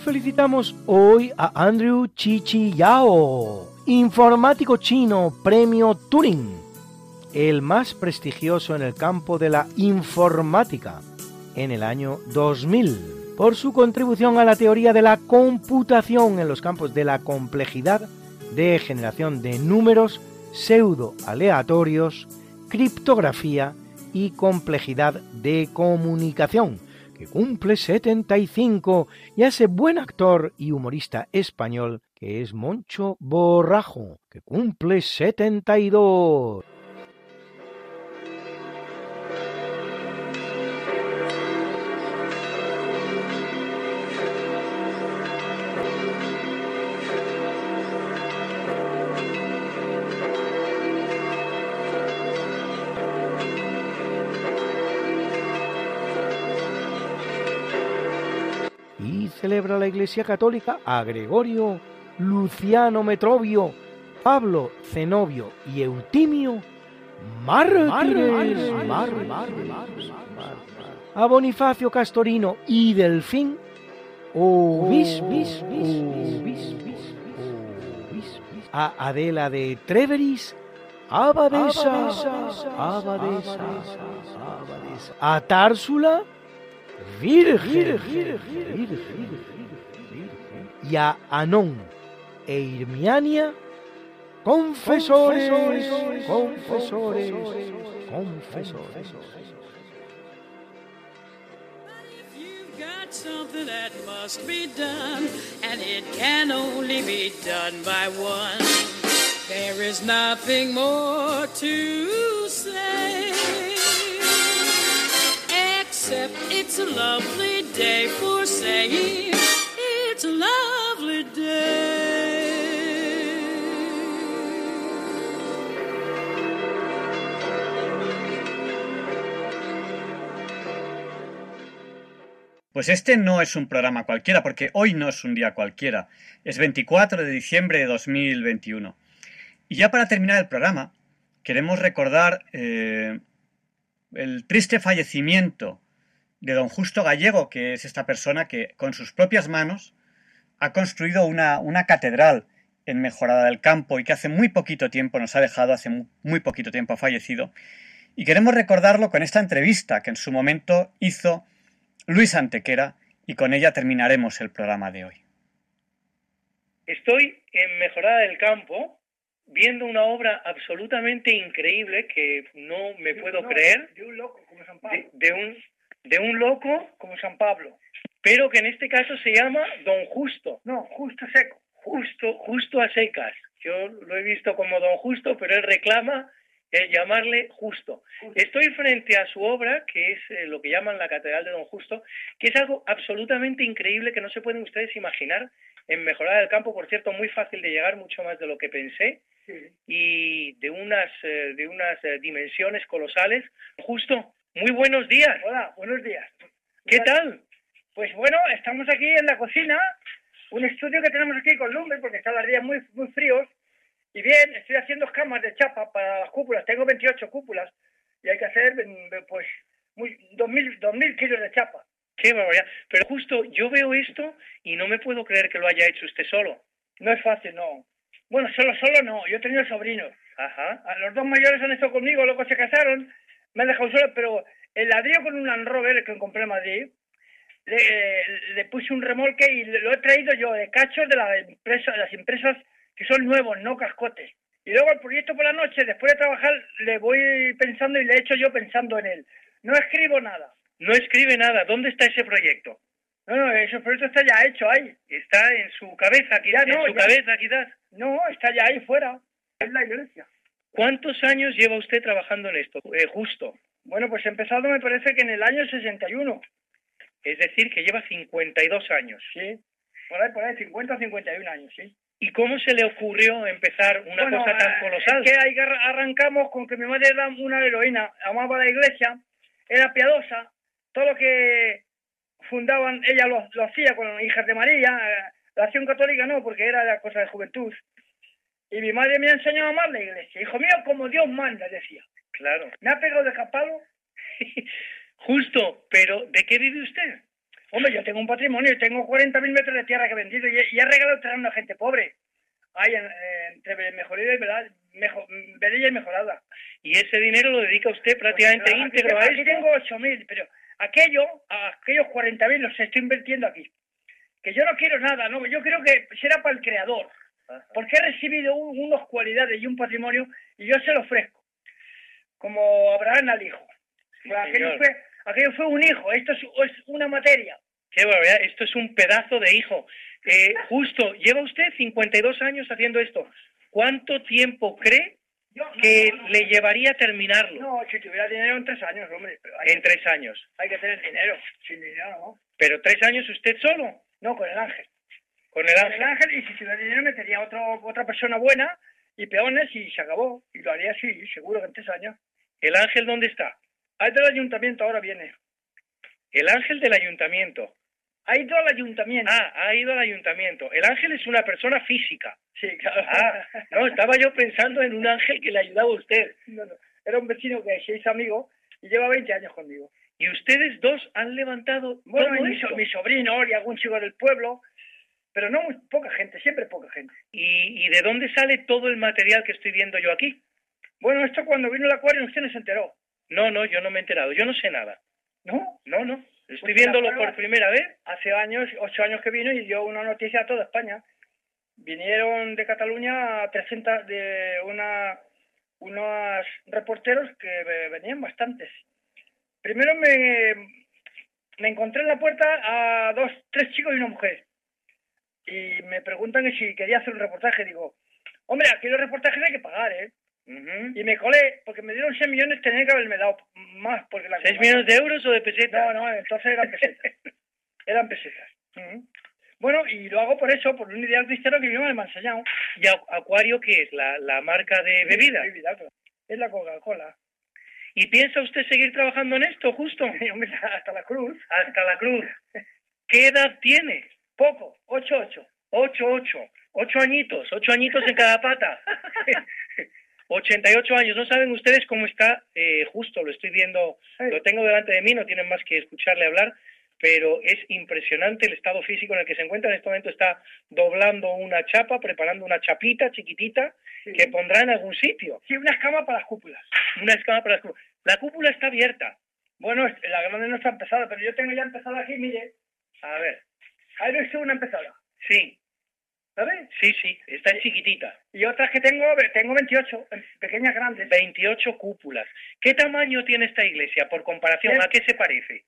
Felicitamos hoy a Andrew Chichi Yao, informático chino, premio Turing, el más prestigioso en el campo de la informática en el año 2000, por su contribución a la teoría de la computación en los campos de la complejidad de generación de números pseudo aleatorios, criptografía y complejidad de comunicación que cumple 75, y a ese buen actor y humorista español que es Moncho Borrajo, que cumple 72. Celebra la Iglesia Católica a Gregorio, Luciano Metrobio, Pablo Zenobio y Eutimio, mártires, a Bonifacio Castorino y Delfín, a Adela de Treveris, abadesa, abadesa, abadesa, a Társula, virgen, y a Anón e Irmiania, confesores, confesores, confesores. Got something that must be done, and it can only be done by one. There is nothing more to say, Pues este no es un programa cualquiera, porque hoy no es un día cualquiera. Es 24 de diciembre de 2021. Y ya para terminar el programa, queremos recordar eh, el triste fallecimiento de don Justo Gallego, que es esta persona que con sus propias manos ha construido una, una catedral en Mejorada del Campo y que hace muy poquito tiempo nos ha dejado, hace mu- muy poquito tiempo ha fallecido. Y queremos recordarlo con esta entrevista que en su momento hizo Luis Antequera y con ella terminaremos el programa de hoy. Estoy en Mejorada del Campo viendo una obra absolutamente increíble que no me puedo creer. De un loco como San Pablo. De, de un, de un loco como San Pablo. Pero que en este caso se llama Don Justo. No, Justo Seco. Justo, justo a secas. Yo lo he visto como Don Justo, pero él reclama el llamarle Justo. Estoy frente a su obra, que es eh, lo que llaman la Catedral de Don Justo, que es algo absolutamente increíble que no se pueden ustedes imaginar en Mejorada del Campo, por cierto, muy fácil de llegar, mucho más de lo que pensé, y de unas, eh, de unas eh, dimensiones colosales. Justo, muy buenos días. Hola, buenos días. ¿Qué tal? Pues bueno, estamos aquí en la cocina, un estudio que tenemos aquí con lumbre porque están los días muy, muy fríos. Y bien, estoy haciendo escamas de chapa para las cúpulas. Tengo 28 cúpulas y hay que hacer mm, pues muy, 2.000, 2.000 kilos de chapa. Qué barbaridad. Pero justo yo veo esto y no me puedo creer que lo haya hecho usted solo. No es fácil, no. Bueno, solo, solo no. Yo he tenido sobrinos. Ajá. A los dos mayores han estado conmigo, luego se casaron, me han dejado solo, pero el ladrillo con un Land Rover que compré en Madrid, le, le puse un remolque y lo he traído yo de cachos de, la empresa, de las empresas que son nuevos, no cascotes. Y luego el proyecto por la noche, después de trabajar, le voy pensando y le he hecho yo pensando en él. No escribo nada. No escribe nada. ¿Dónde está ese proyecto? No, no, ese proyecto está ya hecho ahí. Está en su cabeza, quizás. No, en su ya- cabeza, quizás. No, está ya ahí fuera. Es la iglesia. ¿Cuántos años lleva usted trabajando en esto? Eh, justo. Bueno, pues he empezado me parece que en el año 61. Es decir, que lleva 52 años. Sí. Por ahí, por ahí, 50 o 51 años, sí. ¿Y cómo se le ocurrió empezar una Bueno, cosa tan eh, colosal? Es que ahí arra- arrancamos con que mi madre era una heroína, amaba la iglesia, era piadosa, todo lo que fundaban ella lo, lo hacía con hijas de María, eh, la acción católica no, porque era la cosa de juventud. Y mi madre me enseñó a amar la iglesia. Hijo mío, como Dios manda, decía. Claro. Me ha pegado de capalo. Justo, pero ¿de qué vive usted? Hombre, yo tengo un patrimonio, tengo 40.000 metros de tierra que he vendido y y he regalado terreno a gente pobre. Hay eh, entre mejorada y verdad, mejor, y mejorada. Y ese dinero lo dedica usted prácticamente Pues, íntegro a aquí, aquí esto. tengo 8.000, pero aquello, aquellos 40.000 los estoy invirtiendo aquí. Que yo no quiero nada, no, yo creo que será para el creador. Porque he recibido un- unas cualidades y un patrimonio y yo se lo ofrezco. Como Abraham al hijo. Pues aquello, fue, aquello fue un hijo, esto es, es una materia. Qué barbaridad, esto es un pedazo de hijo. Eh, justo, lleva usted 52 años haciendo esto. ¿Cuánto tiempo cree que le llevaría a terminarlo? No, si tuviera dinero en tres años, hombre. En tres años. hay que tener dinero. Sin dinero, ¿no? ¿Pero tres años usted solo? No, con el ángel. Con el Con ángel. el ángel, y si tuviera dinero metería otro, otra persona buena y peones y se acabó. Y lo haría así, seguro que en tres años. ¿El ángel dónde está? Ahí del ayuntamiento ahora viene. El ángel del ayuntamiento. Ha ido al ayuntamiento. Ah, ha ido al ayuntamiento. El ángel es una persona física. Sí, claro. Ah, no, estaba yo pensando en un ángel que le ayudaba a usted. No, no. Era un vecino que se hizo amigo y lleva 20 años conmigo. Y ustedes dos han levantado Bueno, todo mi, esto. mi sobrino y algún chico del pueblo, pero no muy poca gente, siempre poca gente. ¿Y, ¿Y de dónde sale todo el material que estoy viendo yo aquí? Bueno, esto cuando vino el acuario usted no se enteró, No, no, yo no me he enterado. Yo no sé nada. ¿no? No, no. Estoy Pues viéndolo por primera vez. Hace años, ocho años que vino y dio una noticia a toda España. Vinieron de Cataluña 300 de una unos reporteros que ve- venían bastantes. Primero me, me encontré en la puerta a dos, tres chicos y una mujer. Y me preguntan que si quería hacer un reportaje. Digo, hombre, aquí los reportajes hay que pagar, ¿eh? Y me colé, porque me dieron 6 millones, tenía que haberme dado más. porque la ¿Seis millones de euros o de pesetas? No, no, entonces eran pesetas. eran pesetas. Bueno, y lo hago por eso, por un ideal cristiano que mi mamá me ha enseñado. ¿Y Acu- Acuario qué es? ¿La, la marca de bebida? Bebida, claro. Es la Coca-Cola. ¿Y piensa usted seguir trabajando en esto, justo? Hasta la cruz. Hasta la cruz. ¿Qué edad tiene? Poco, 8-8. Ocho, ocho. Ocho añitos. Ocho añitos en cada pata. 88 años. No saben ustedes cómo está, eh, justo lo estoy viendo, lo tengo delante de mí, no tienen más que escucharle hablar, pero es impresionante el estado físico en el que se encuentra. En este momento está doblando una chapa, preparando una chapita chiquitita que pondrá en algún sitio. Sí, una escama para las cúpulas. Una escama para las cúpulas. La cúpula está abierta. Bueno, la grande no está empezada, pero yo tengo ya empezada aquí, mire. A ver. Ahí ves una empezada. Sí, ¿Sabes? sí, sí, está chiquitita. Y otras que tengo, tengo 28, pequeñas, grandes. 28 cúpulas. ¿Qué tamaño tiene esta iglesia por comparación? ¿A qué se parece?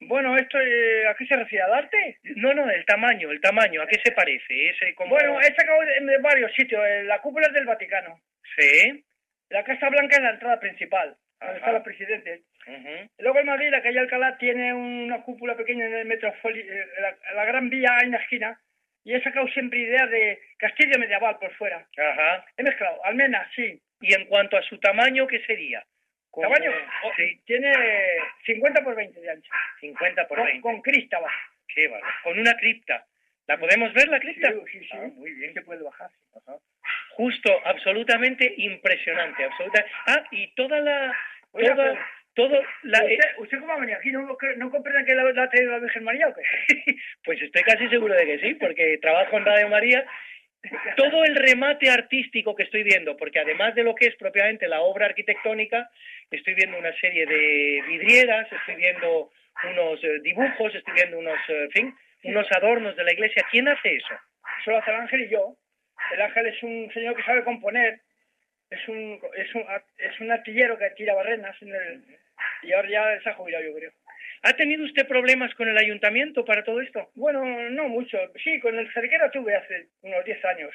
Bueno, esto, eh, ¿a qué se refiere? ¿Al arte? No, no, el tamaño, el tamaño, ¿a qué se parece? Ese como... Bueno, he sacado de, varios sitios. eh, La cúpula es del Vaticano. Sí. La Casa Blanca es la entrada principal, donde Ajá. están los presidentes. Luego en Madrid, la calle Alcalá tiene una cúpula pequeña en el metro, Foli- eh, la, la Gran Vía hay una esquina, y he sacado siempre ideas de castillo medieval por fuera. Ajá. He mezclado, almenas, sí. Y en cuanto a su tamaño, ¿qué sería? Tamaño, oh, Sí, tiene 50 por 20 de ancho. 50 por Con, 20. con crista abajo. Qué bárbaro. Con una cripta. ¿La podemos ver, la cripta? Sí, sí, sí. Ah, muy bien. Se puede bajar. Justo, absolutamente impresionante. Absoluta... Ah, y toda la... Toda, todo la... eh, ¿Usted, ¿Usted cómo ha venido aquí? ¿No, no comprenden que la, la ha traído la Virgen María o qué? Pues estoy casi seguro de que sí, porque trabajo en Radio María todo el remate artístico que estoy viendo, porque además de lo que es propiamente la obra arquitectónica, estoy viendo una serie de vidrieras, estoy viendo unos eh, dibujos, estoy viendo unos, eh, en fin, unos adornos de la iglesia. ¿Quién hace eso? Eso lo hace el ángel y yo. El ángel es un señor que sabe componer, es un, es un, es un artillero que tira barrenas en el, y ahora ya se ha jubilado, yo creo. ¿Ha tenido usted problemas con el ayuntamiento para todo esto? Bueno, no mucho. Sí, con el cerquero tuve hace unos 10 años.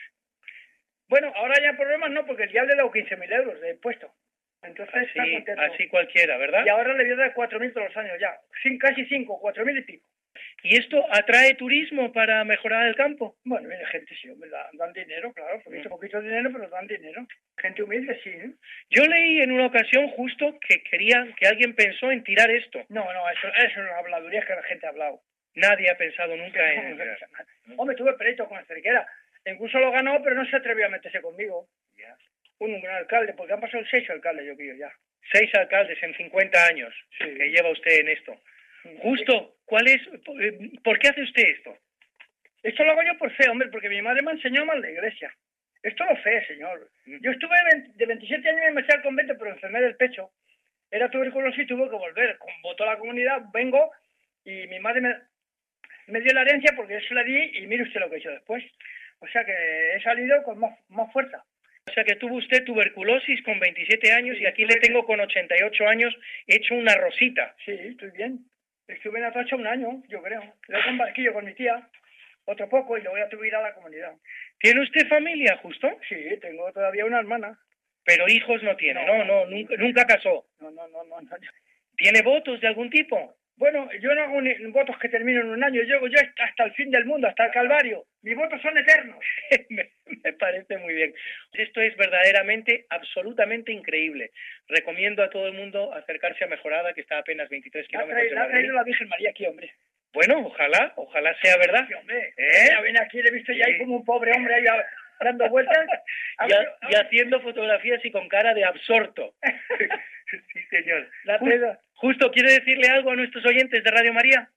Bueno, ahora ya problemas no, porque ya le he dado 15.000 euros de impuesto. Entonces está Así, contento. así cualquiera, ¿verdad? Y ahora le voy a dar 4.000 todos los años ya. Sin, casi 5, 4.000 y pico. ¿Y esto atrae turismo para mejorar el campo? Bueno, viene gente, sí, da- dan dinero, claro, poquito, poquito dinero, pero dan dinero. Gente humilde, sí. ¿eh? Yo leí en una ocasión justo que querían que alguien pensó en tirar esto. No, no, eso, eso es una habladuría que la gente ha hablado. Nadie ha pensado nunca en... Hombre, tuve pleito con el cerquera. Incluso lo ganó, pero no se atrevió a meterse conmigo. Un gran alcalde, porque han pasado seis alcaldes, yo creo, ya. Seis alcaldes en 50 años que lleva usted en esto. Justo, ¿cuál es, eh, por qué hace usted esto? Esto lo hago yo por fe, hombre, porque mi madre me enseñó mal la iglesia. Esto lo fe, señor. Yo estuve de 20 de 27 años me metí al convento, pero enfermé del pecho. Era tuberculosis y tuve que volver. Votó la comunidad, vengo y mi madre me, me dio la herencia porque yo se la di y mire usted lo que he hecho después. O sea que he salido con más, más fuerza. O sea que tuvo usted tuberculosis con 27 años y aquí le tengo con 88 años hecho una rosita. Sí, estoy bien. Estuve en Atocha un año, yo creo. Luego en Barquillo con mi tía, otro poco, y luego ya tuve que ir a la comunidad. ¿Tiene usted familia, justo? Sí, tengo todavía una hermana. Pero hijos no tiene, no, no, nunca, nunca casó. No, no, no, no, no. ¿Tiene votos de algún tipo? Bueno, yo no hago ni votos que terminen en un año, yo llego yo hasta el fin del mundo, hasta el Calvario. Mis votos son eternos. me, me parece muy bien. Esto es verdaderamente, absolutamente increíble. Recomiendo a todo el mundo acercarse a Mejorada, que está a apenas 23 La ha kilómetros de ha Madrid. traído la Virgen María aquí, hombre. Bueno, ojalá, ojalá sea verdad. Sí, hombre. ¿Eh? Ya viene aquí, le he visto ya ahí como un pobre hombre ahí dando vueltas. y, ha- y haciendo fotografías y con cara de absorto. sí, señor. La Ju- traído. Justo, ¿quiere decirle algo a nuestros oyentes de Radio María?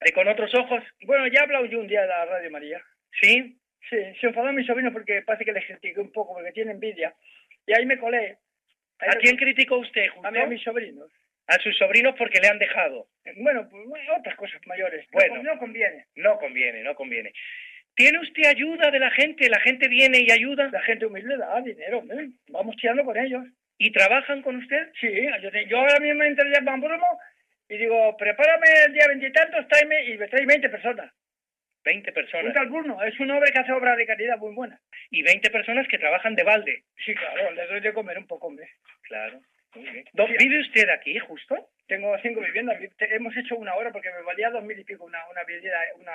¿De con otros ojos? Bueno, ya hablado yo un día de la Radio María. ¿Sí? Sí, se enfadó mi sobrino porque parece que le critiqué un poco porque tiene envidia. Y ahí me colé. Ahí ¿A quién criticó usted, justo? A mí, a mis sobrinos. A sus sobrinos porque le han dejado. Bueno, pues otras cosas mayores. No Bueno. con- no conviene. No conviene, no conviene. ¿Tiene usted ayuda de la gente? ¿La gente viene y ayuda? La gente humilde da dinero, hombre. Vamos tirando con ellos. ¿Y trabajan con usted? Sí, yo, te- yo ahora mismo entro ya en Pamplona y digo, prepárame el día veintitantos, tráeme y me trae 20 personas. 20 Un personas. tal Bruno, es un hombre que hace obras de caridad muy buenas. Y 20 personas que trabajan de balde. Sí, claro, le doy de comer un poco, hombre. Claro. Muy bien. ¿Dó- ¿Vive usted aquí, justo? Tengo cinco viviendas. Hemos hecho una hora porque me valía dos mil y pico una, una, vivienda, una,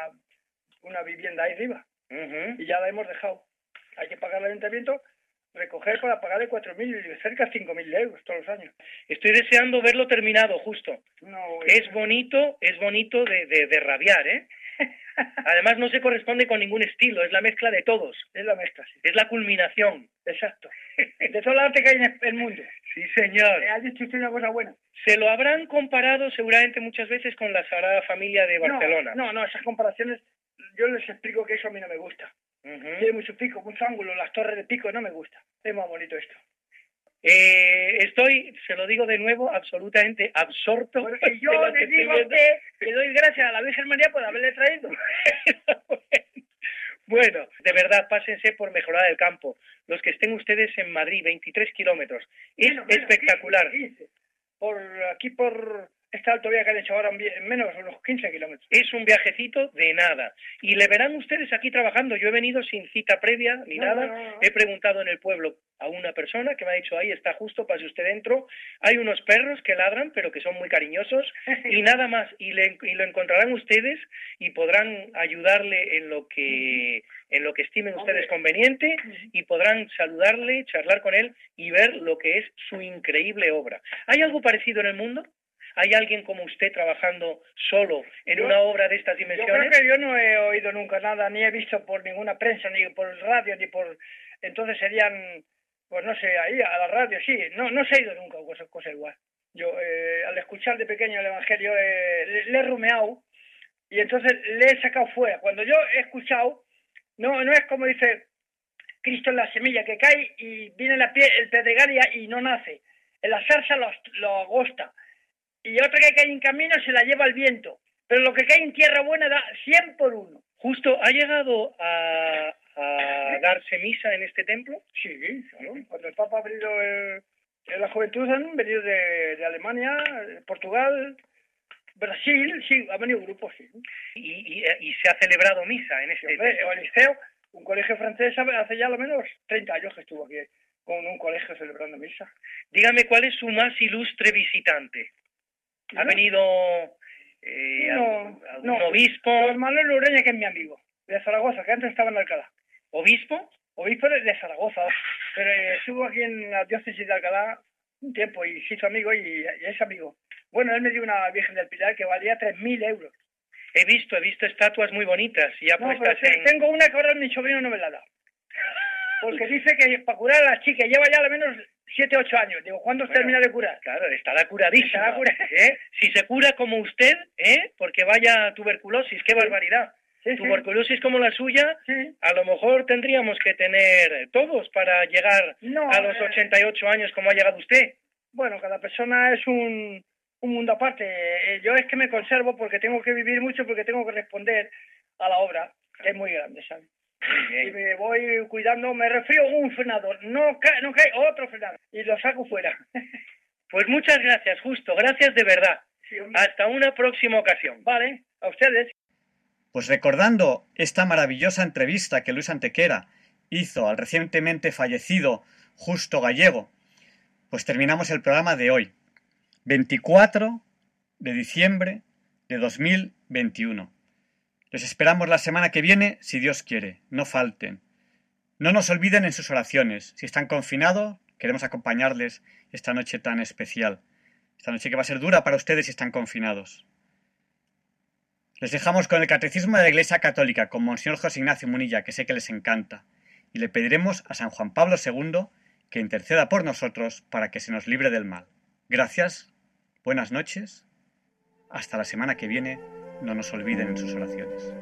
una vivienda ahí arriba. Y ya la hemos dejado. Hay que pagar al ayuntamiento, recoger para pagar de cuatro mil, cerca de cinco mil euros todos los años. Estoy deseando verlo terminado, justo. No, Es bonito, es bonito de, de, de rabiar, ¿eh? Además no se corresponde con ningún estilo, es la mezcla de todos. es la mezcla, sí. Es la culminación. Exacto. De todo el arte que hay en el mundo. Sí, señor. Eh, Ha dicho usted una cosa buena. Se lo habrán comparado seguramente muchas veces con la Sagrada Familia de Barcelona. No, no, no, esas comparaciones, yo les explico que eso a mí no me gusta. Tiene mucho pico, mucho ángulo, las torres de pico no me gusta. Es más bonito esto. Eh, estoy, se lo digo de nuevo, absolutamente absorto. Porque yo le digo a usted que doy gracias a la Virgen María por haberle traído. Bueno, de verdad, pásense por mejorar el campo. Los que estén ustedes en Madrid, 23 kilómetros. Es espectacular. 15. Por aquí, por esta autovía que han hecho ahora, en menos unos 15 kilómetros. Es un viajecito de nada. Y le verán ustedes aquí trabajando. Yo he venido sin cita previa ni No, nada. no, no, no. He preguntado en el pueblo a una persona que me ha dicho, ahí está justo, pase usted dentro. Hay unos perros que ladran, pero que son muy cariñosos. y nada más. Y, le- y lo encontrarán ustedes y podrán ayudarle en lo que, en lo que estimen ustedes conveniente y podrán saludarle, charlar con él y ver lo que es su increíble obra. ¿Hay algo parecido en el mundo? ¿Hay alguien como usted trabajando solo en Yo- una obra de estas Yo creo dimensiones? que yo no he oído nunca nada, ni he visto por ninguna prensa, ni por radio, ni por... Entonces serían, pues no sé, ahí a la radio, sí. No, no se ha ido nunca cosa, cosa igual. Yo, eh, al escuchar de pequeño el Evangelio, eh, le, le he rumeado y entonces le he sacado fuera. Cuando yo he escuchado, no, no es como dice, Cristo es la semilla que cae y viene la pie, el pedregal y, y no nace. En la zarza lo, lo agosta. Y otra que cae en camino se la lleva el viento. Pero lo que cae en tierra buena da 100 por uno. Justo, ¿ha llegado a, a darse misa en este templo? Sí, claro. Cuando el Papa ha venido, eh, la juventud han venido de, de Alemania, eh, Portugal, Brasil, sí, ha venido grupos, sí. Y, y, y se ha celebrado misa en este Hombre, templo. el liceo, un colegio francés, hace ya lo menos 30 años que estuvo aquí con un colegio celebrando misa. Dígame, ¿cuál es su más ilustre visitante? ¿Ha venido eh, No, algún- no. obispo? Manuel Ureña, que es mi amigo, de Zaragoza, que antes estaba en Alcalá. ¿Obispo? Obispo de, Zaragoza, pero eh, estuvo aquí en la diócesis de Alcalá un tiempo y se hizo amigo y, y es amigo. Bueno, él me dio una Virgen del Pilar que valía 3.000 euros. He visto, he visto estatuas muy bonitas y ya No, pero en... tengo una que ahora mi sobrino no me la da. Porque dice que para curar a la chica lleva ya al menos 7, 8 años. Digo, ¿cuándo Bueno, termina de curar? Claro, estará curadísima. Estará cura- ¿eh? Si se cura como usted, ¿eh? Porque vaya tuberculosis, qué barbaridad. Sí, sí. Tuberculosis como la suya, a lo mejor tendríamos que tener todos para llegar No, a los eh, 88 años como ha llegado usted. Bueno, cada persona es un, un mundo aparte. Eh, Yo es que me conservo porque tengo que vivir mucho, porque tengo que responder a la obra, que es muy grande, ¿sabes? Y me voy cuidando, me refrío un frenador, no cae, no cae otro frenador, y lo saco fuera. Pues muchas gracias, justo, gracias de verdad. Sí. Hasta una próxima ocasión. Vale, a ustedes. Pues recordando esta maravillosa entrevista que Luis Antequera hizo al recientemente fallecido Justo Gallego, pues terminamos el programa de hoy, 24 de diciembre de 2021. Les esperamos la semana que viene, si Dios quiere, no falten. No nos olviden en sus oraciones. Si están confinados, queremos acompañarles esta noche tan especial. Esta noche que va a ser dura para ustedes si están confinados. Les dejamos con el Catecismo de la Iglesia Católica, con Monseñor José Ignacio Munilla, que sé que les encanta, y le pediremos a San Juan Pablo II que interceda por nosotros para que se nos libre del mal. Gracias, buenas noches, hasta la semana que viene, no nos olviden en sus oraciones.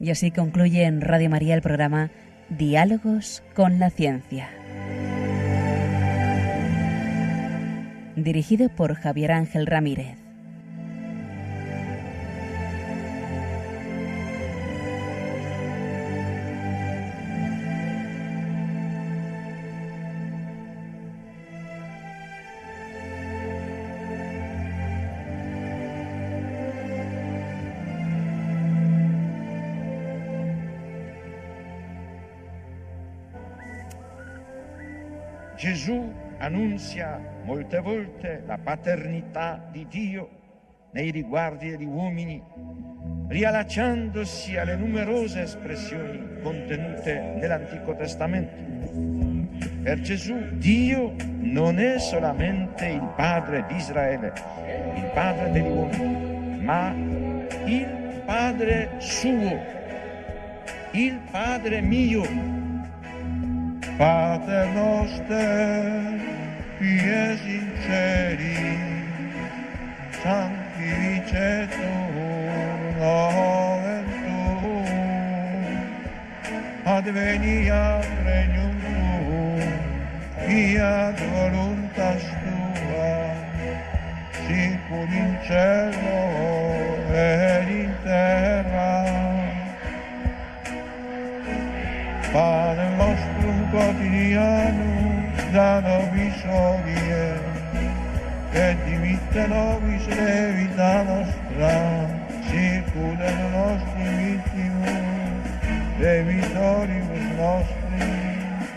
Y así concluye en Radio María el programa Diálogos con la Ciencia. Dirigido por Javier Ángel Ramírez. Annunzia molte volte la paternità di Dio nei riguardi degli uomini, riallacciandosi alle numerose espressioni contenute nell'Antico Testamento. Per Gesù Dio non è solamente il Padre di Israele, il Padre degli uomini, ma il Padre suo, il Padre mio. Pater noster, e sinceri santi vicetur noventum advenia regnum tuum fiat voluntas tua sicur in cielo et in terra. Panem nostrum quotidianum da nobis hodie, et dimitte nobis levita nostra, et nostri vittimus, debitoribus nostri,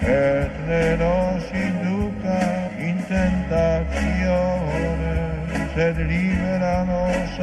et ne nos induca in tentatione, sed libera nos